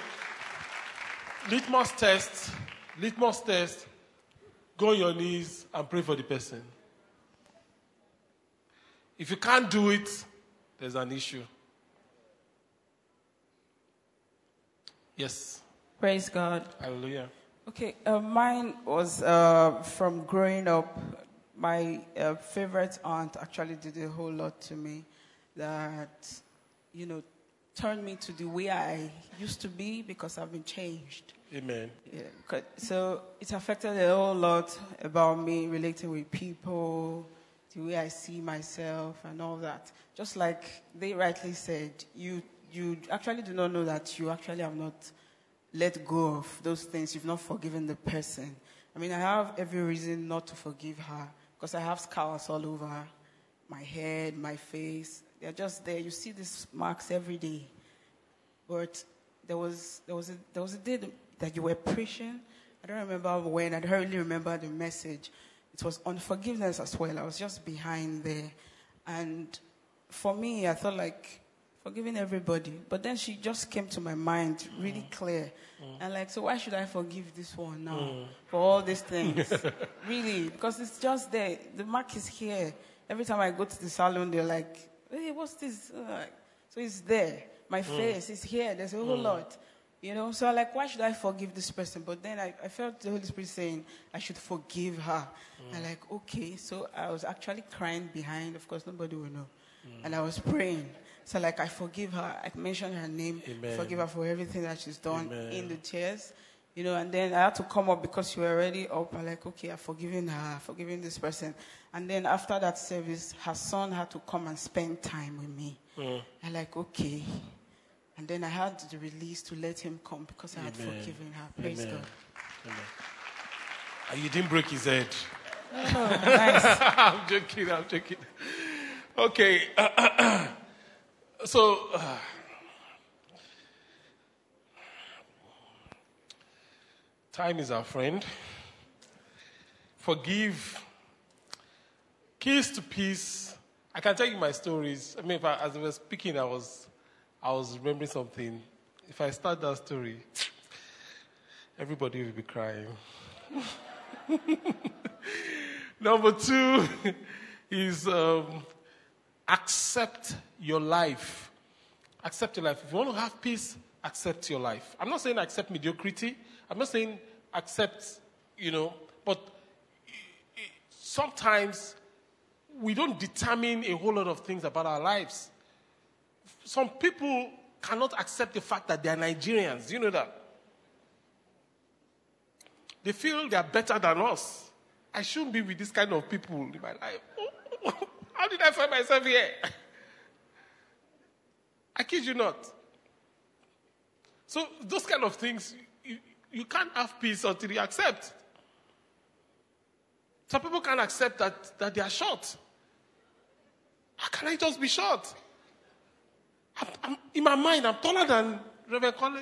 litmus test, litmus test, go on your knees and pray for the person. If you can't do it, there's an issue. Yes. Praise God. Hallelujah. Okay, uh, mine was uh, from growing up. My uh, favorite aunt actually did a whole lot to me that, you know, turned me to the way I used to be because I've been changed. Amen. Yeah, so it affected a whole lot about me relating with people, the way I see myself and all that. Just like they rightly said, you, you actually do not know that you actually have not let go of those things. You've not forgiven the person. I mean, I have every reason not to forgive her because I have scars all over my head, my face. They're just there. You see these marks every day. But there was, there was, a, there was a day that you were preaching. I don't remember when. I don't really remember the message. It was on forgiveness as well. I was just behind there. And for me, I thought like forgiving everybody. But then she just came to my mind really mm. clear. Mm. And like, so why should I forgive this one now mm. for all these things? really, because it's just there. The mark is here. Every time I go to the salon, they're like, hey, what's this? So it's there. My mm. face is here. There's a whole mm. lot. You know, so like, why should I forgive this person? But then I, I felt the Holy Spirit saying I should forgive her. Mm. And like, okay. So I was actually crying behind. Of course, nobody will know. Mm. And I was praying. So like, I forgive her. I mentioned her name. Amen. Forgive her for everything that she's done Amen. in the tears. You know, and then I had to come up because you were already up. I'm like, okay, I've forgiven her, forgiven this person. And then after that service, her son had to come and spend time with me. Mm. I'm like, okay. And then I had the release to let him come because I had forgiven her. Praise Amen. God. Amen. And you didn't break his head. Oh, nice. I'm joking, I'm joking. Okay. so, uh, time is our friend. Forgive. Keys to peace. I can tell you my stories. I mean, I, as I was speaking, I was I was remembering something. If I start that story, everybody will be crying. Number two is um, accept your life. Accept your life. If you want to have peace, accept your life. I'm not saying accept mediocrity. I'm not saying accept, you know, but sometimes we don't determine a whole lot of things about our lives some people cannot accept the fact that they are Nigerians. You know that? They feel they are better than us. I shouldn't be with this kind of people in my life. How did I find myself here? I kid you not. So, those kind of things, you, you can't have peace until you accept. Some people can't accept that, that they are short. How can I just be short? I'm, in my mind, I'm taller than Reverend Conley.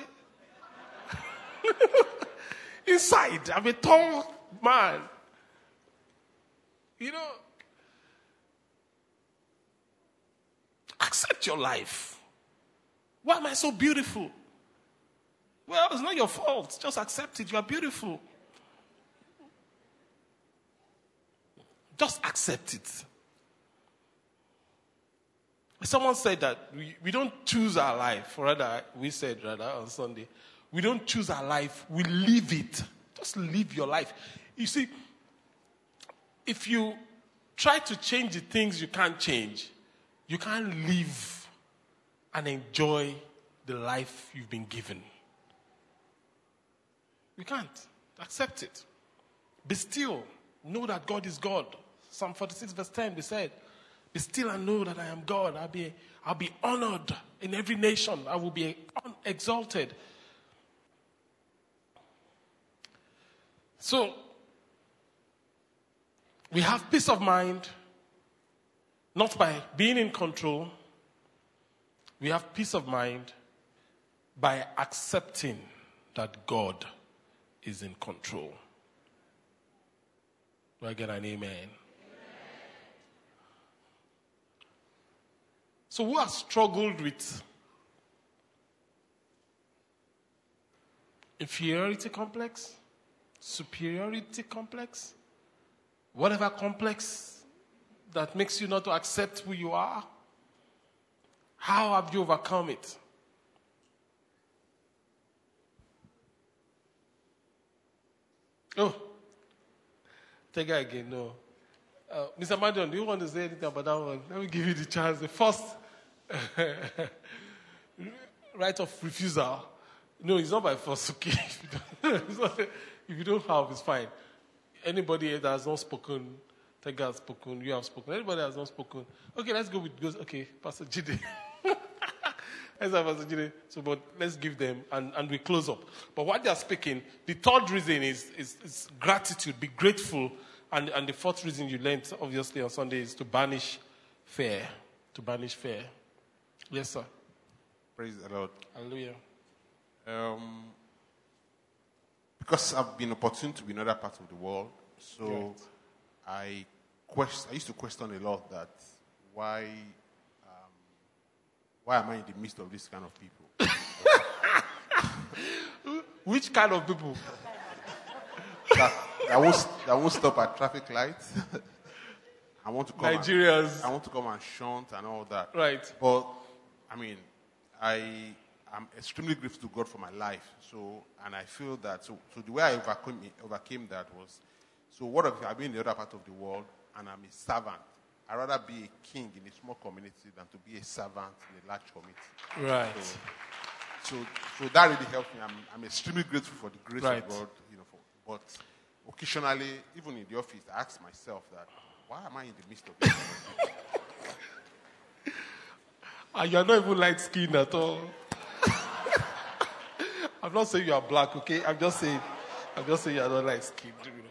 Inside, I'm a tall man. You know, accept your life. Why am I so beautiful? Well, it's not your fault. Just accept it. You are beautiful. Just accept it. Someone said that we, we don't choose our life, rather, we said rather on Sunday, we don't choose our life, we live it. Just live your life. You see, if you try to change the things you can't change, you can't live and enjoy the life you've been given. You can't. Accept it. Be still. Know that God is God. Psalm 46, verse 10, we said, still I know that I am God. I'll be, I'll be honored in every nation. I will be exalted. So, we have peace of mind, not by being in control. We have peace of mind by accepting that God is in control. Do I get an amen? So, who has struggled with inferiority complex, superiority complex, whatever complex that makes you not to accept who you are? How have you overcome it? Oh, take it again. No. Uh, Mr. Madion, do you want to say anything about that one? Let me give you the chance. The first right of refusal. No, it's not by force, okay? if you don't have, it's fine. Anybody that has not spoken, Tega has spoken. You have spoken. Anybody that has not spoken? Okay, let's go with. Okay, Pastor Jide. let's Pastor Jide. So, but let's give them and, and we close up. But what they are speaking, the third reason is, is, is gratitude. Be grateful. And, and the fourth reason you learned, obviously, on Sunday is to banish fear. To banish fear. Yes, sir. Praise the Lord. Hallelujah. Um, because I've been opportune to be in other parts of the world, so. I quest, I used to question a lot that why um, why am I in the midst of this kind of people? Which kind of people? that, that, won't, that won't stop at traffic lights. I want to come Nigerians. And, I want to come and shunt and all that. Right. But I mean, I am extremely grateful to God for my life. So, and I feel that so, so the way I overcame overcame that was so. What if I've been in the other part of the world and I'm a servant? I'd rather be a king in a small community than to be a servant in a large community. Right. So, so, so that really helped me. I'm, I'm extremely grateful for the grace Right. of God. You know, for, but occasionally, even in the office, I ask myself that why am I in the midst of this? Ah, and you're not even light skinned at all. I'm not saying you are black, okay? I'm just saying, I'm just saying you're not light skinned. You know.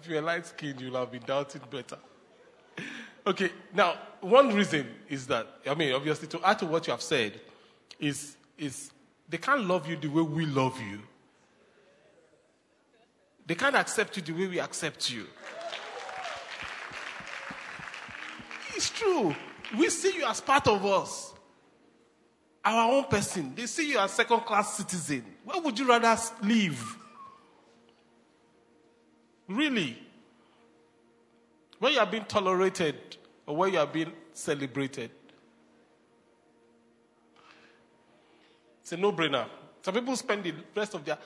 If you're light skinned, you'll have been doubting better. Okay, now, one reason is that, I mean, obviously, to add to what you have said, is, is they can't love you the way we love you. They can't accept you the way we accept you. It's true. We see you as part of us, our own person. They see you as second class citizen. Where would you rather live? Really? When you are being tolerated or when you are being celebrated? It's a no brainer. Some people spend the rest of their.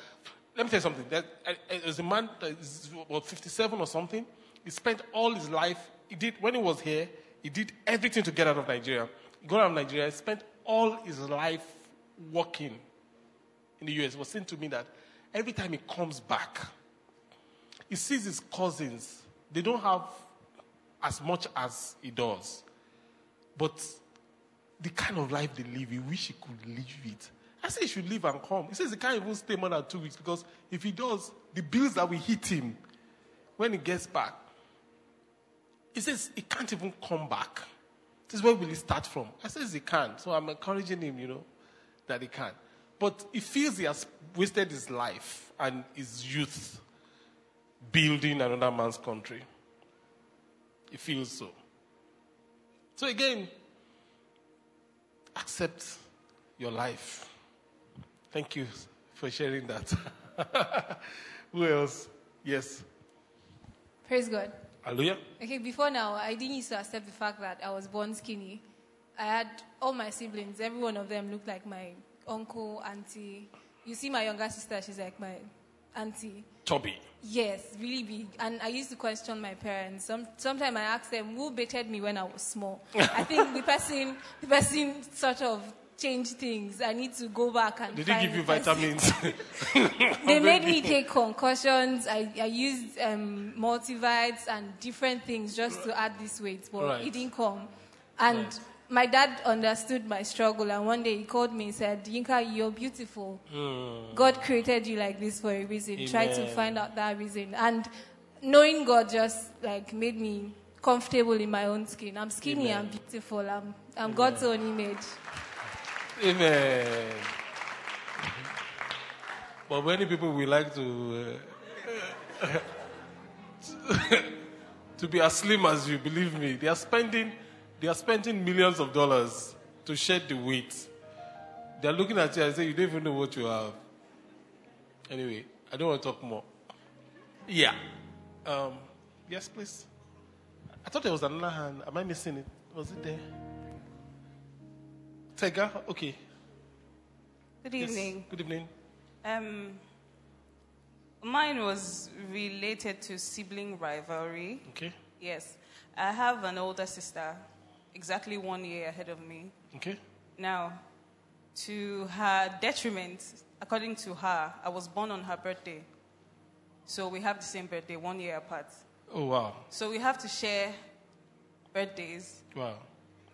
Let me tell you something. Uh, uh, There's a man that is what, 57 or something. He spent all his life. He did when he was here. He did everything to get out of Nigeria. He got out of Nigeria. Spent all his life working in the US. He was saying to me that every time he comes back, he sees his cousins. They don't have as much as he does, but the kind of life they live, he wish he could live it. I say he should leave and come. He says he can't even stay more than two weeks because if he does, the bills that will hit him when he gets back, he says he can't even come back. This is where will he start from? I says he can. So I'm encouraging him, you know, that he can. But he feels he has wasted his life and his youth building another man's country. He feels so. So again, accept your life. Thank you for sharing that. Who else? Yes. Praise God. Hallelujah. Okay, before now, I didn't used to accept the fact that I was born skinny. I had all my siblings, every one of them looked like my uncle, auntie. You see my younger sister, she's like my auntie. Toby. Yes, really big. And I used to question my parents. Some, sometimes I asked them who baited me when I was small. I think the person, the person sort of changed things. I need to go back and. Did he find give you vitamins? They made me take concussions. I, I used um, multivites and different things just to add this weight, but Right. it didn't come. And my dad understood my struggle, and one day he called me and said, Yinka, you're beautiful. Hmm. God created you like this for a reason. Try to find out that reason. And knowing God just like made me comfortable in my own skin. I'm skinny, Amen. I'm beautiful, I'm, I'm God's own image. Amen. But many people will like to uh, to be as slim as you. Believe me, they are spending they are spending millions of dollars to shed the weight. They are looking at you and say, "You don't even know what you have." Anyway, I don't want to talk more. Yeah. Um, yes, please. I thought there was another hand. Am I missing it? Was it there? Tega? Okay. Good Yes. evening. Good evening. Um, mine was related to sibling rivalry. Okay. Yes. I have an older sister, exactly one year ahead of me. Okay. Now, to her detriment, according to her, I was born on her birthday. So we have the same birthday, one year apart. Oh, wow. So we have to share birthdays. Wow.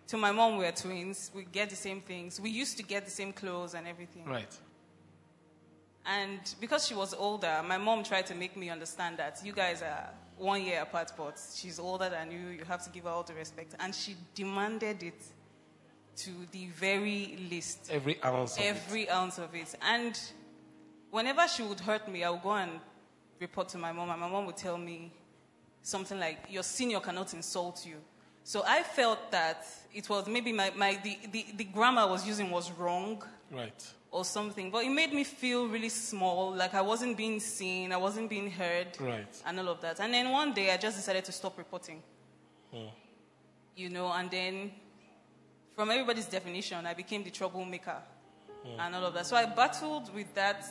To my mom, we're twins. We get the same things. We used to get the same clothes and everything. Right. And because she was older, my mom tried to make me understand that you guys are one year apart, but she's older than you. You have to give her all the respect. And she demanded it to the very least. Every ounce of it. Every ounce of it. And whenever she would hurt me, I would go and report to my mom, and my mom would tell me something like, Your senior cannot insult you. So I felt that it was maybe my, my the, the, the grammar I was using was wrong Right. or something. But it made me feel really small, like I wasn't being seen, I wasn't being heard, Right. and all of that. And then one day I just decided to stop reporting, Hmm. you know, and then from everybody's definition, I became the troublemaker Hmm. and all of that. So I battled with that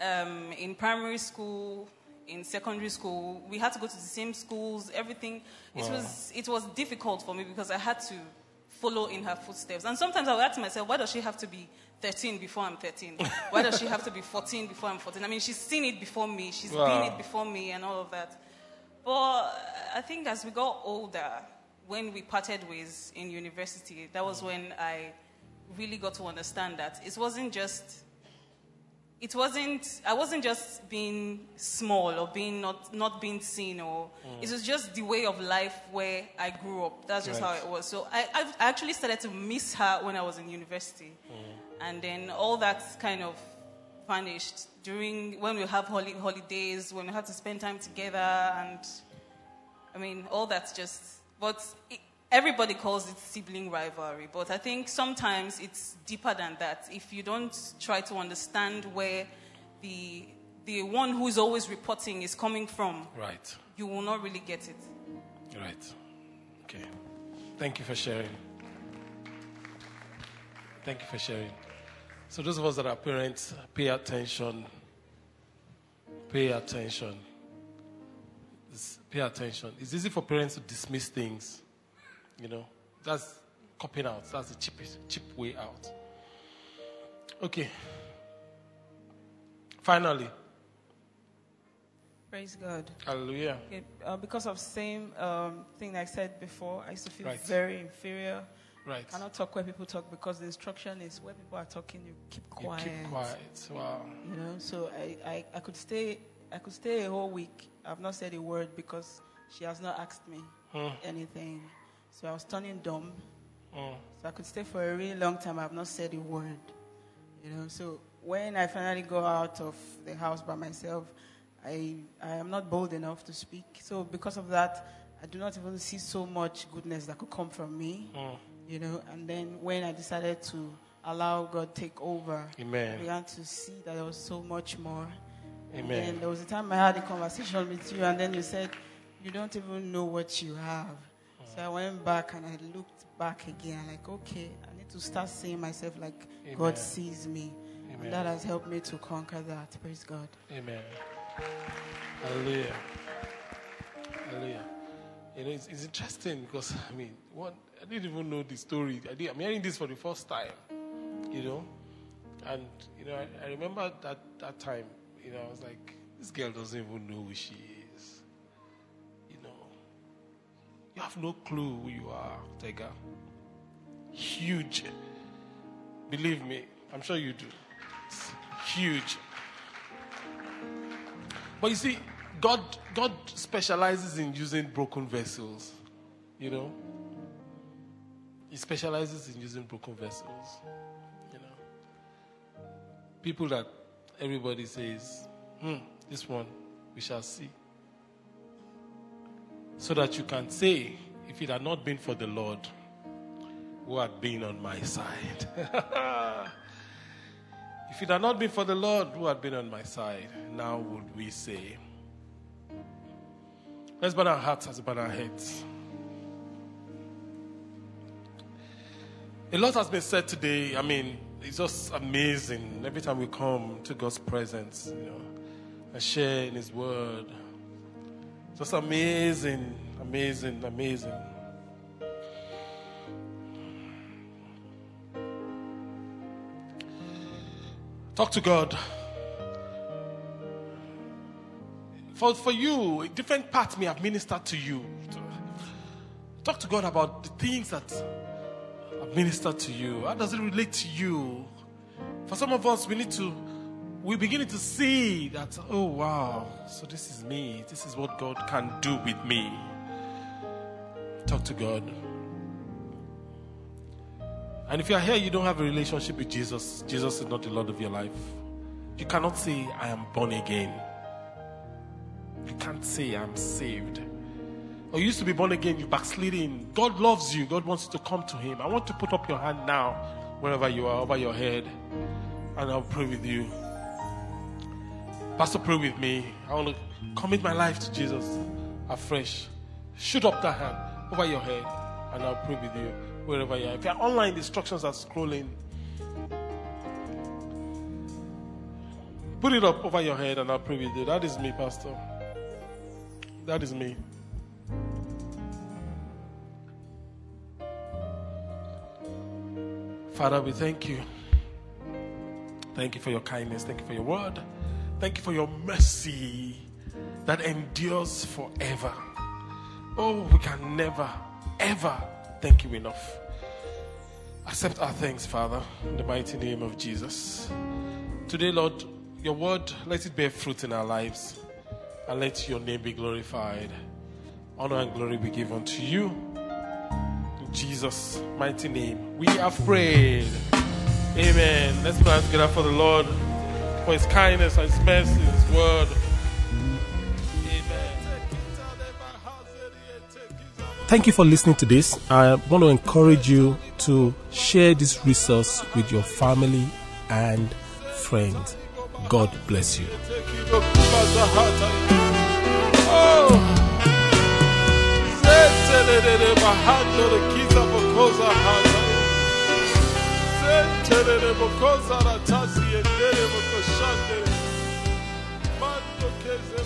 um, in primary school, in secondary school. We had to go to the same schools, everything. It, Wow. was, it was difficult for me because I had to follow in her footsteps. And sometimes I would ask myself, why does she have to be 13 before I'm 13? Why does she have to be 14 before I'm 14? I mean, she's seen it before me, she's Wow. been it before me, and all of that. But I think as we got older, when we parted ways in university, that was when I really got to understand that it wasn't just it wasn't i wasn't just being small or being not not being seen or Mm. it was just the way of life where i grew up that's just Right. how it was so I, I I actually started to miss her when i was in university and then all that kind of vanished during when we have holi- holidays when we have to spend time together and i mean all that's just but it, everybody calls it sibling rivalry but i think sometimes it's deeper than that if you don't try to understand where the the one who's always reporting is coming from Right. you will not really get it Right. Okay. Thank you for sharing. Thank you for sharing. So, those of us that are parents, pay attention. Pay attention. Pay attention. It's easy for parents to dismiss things. You know, that's copying out. That's the cheapest, cheap way out. Okay. Finally, Praise God. hallelujah. Okay, uh, because of same um, thing I said before, I used to feel Right. very inferior. Right. I cannot talk where people talk because the instruction is where people are talking, you keep quiet. You quiet. keep quiet. Wow. You know, so I, I, I could stay I could stay a whole week. I've not said a word because she has not asked me Hmm. anything. So I was turning dumb. Hmm. So I could stay for a really long time. I've not said a word. You know, so when I finally go out of the house by myself, I, I am not bold enough to speak. So because of that, I do not even see so much goodness that could come from me. Mm. You know, and then when I decided to allow God take over, Amen. I began to see that there was so much more. And Amen. then there was a time I had a conversation with you, and then you said, You don't even know what you have. So I went back and I looked back again, like, okay, I need to start seeing myself like Amen. God sees me. Amen. And that has helped me to conquer that. Praise God. Amen. Hallelujah. Hallelujah. You know, it's, it's interesting because, I mean, one, I didn't even know the story. I did, I'm hearing this for the first time, you know. And, you know, I, I remember that, that time, you know, I was like, this girl doesn't even know who she is. You have no clue who you are, Tega. Huge. Believe me, I'm sure you do. It's huge. But you see, God, God specializes in using broken vessels. You know? He specializes in using broken vessels. You know? People that everybody says, hmm, this one we shall see. So that you can say, if it had not been for the Lord who had been on my side. If it had not been for the Lord who had been on my side, now would we say. Let's bow our hearts as bow our heads. A lot has been said today. I mean, it's just amazing every time we come to God's presence, you know, and share in His Word. Just amazing, amazing, amazing. Talk to God. For, for you, different part may have ministered to you. Talk to God about the things that have ministered to you. How does it relate to you? For some of us, we need to, we're beginning to see that, oh wow, so this is me. This is what God can do with me. Talk to God. And if you are here, you don't have a relationship with Jesus, Jesus is not the Lord of your life. You cannot say, I am born again. You can't say, I'm saved. Or you used to be born again, you backsliding. God loves you. God wants you to come to Him. I want to put up your hand now, wherever you are, over your head, and I'll pray with you. Pastor, pray with me. I want to commit my life to Jesus afresh. Shoot up that hand over your head, and I'll pray with you wherever you are. If you're online, the instructions are scrolling. Put it up over your head, and I'll pray with you. That is me, Pastor. That is me. Father, we thank you. Thank you for your kindness. Thank you for your word. Thank you for your mercy that endures forever. Oh, we can never, ever thank you enough. Accept our thanks, Father, in the mighty name of Jesus. Today, Lord, your word, let it bear fruit in our lives and let your name be glorified. Honor and glory be given to you. In Jesus' mighty name, we have prayed. Amen. Let's pray together for the Lord, for his kindness and his mercy, his word. Thank you for listening to this. I want to encourage you to share this resource with your family and friends. God bless you. Oh enterere bokozara tasi endere bokoshandere mando keze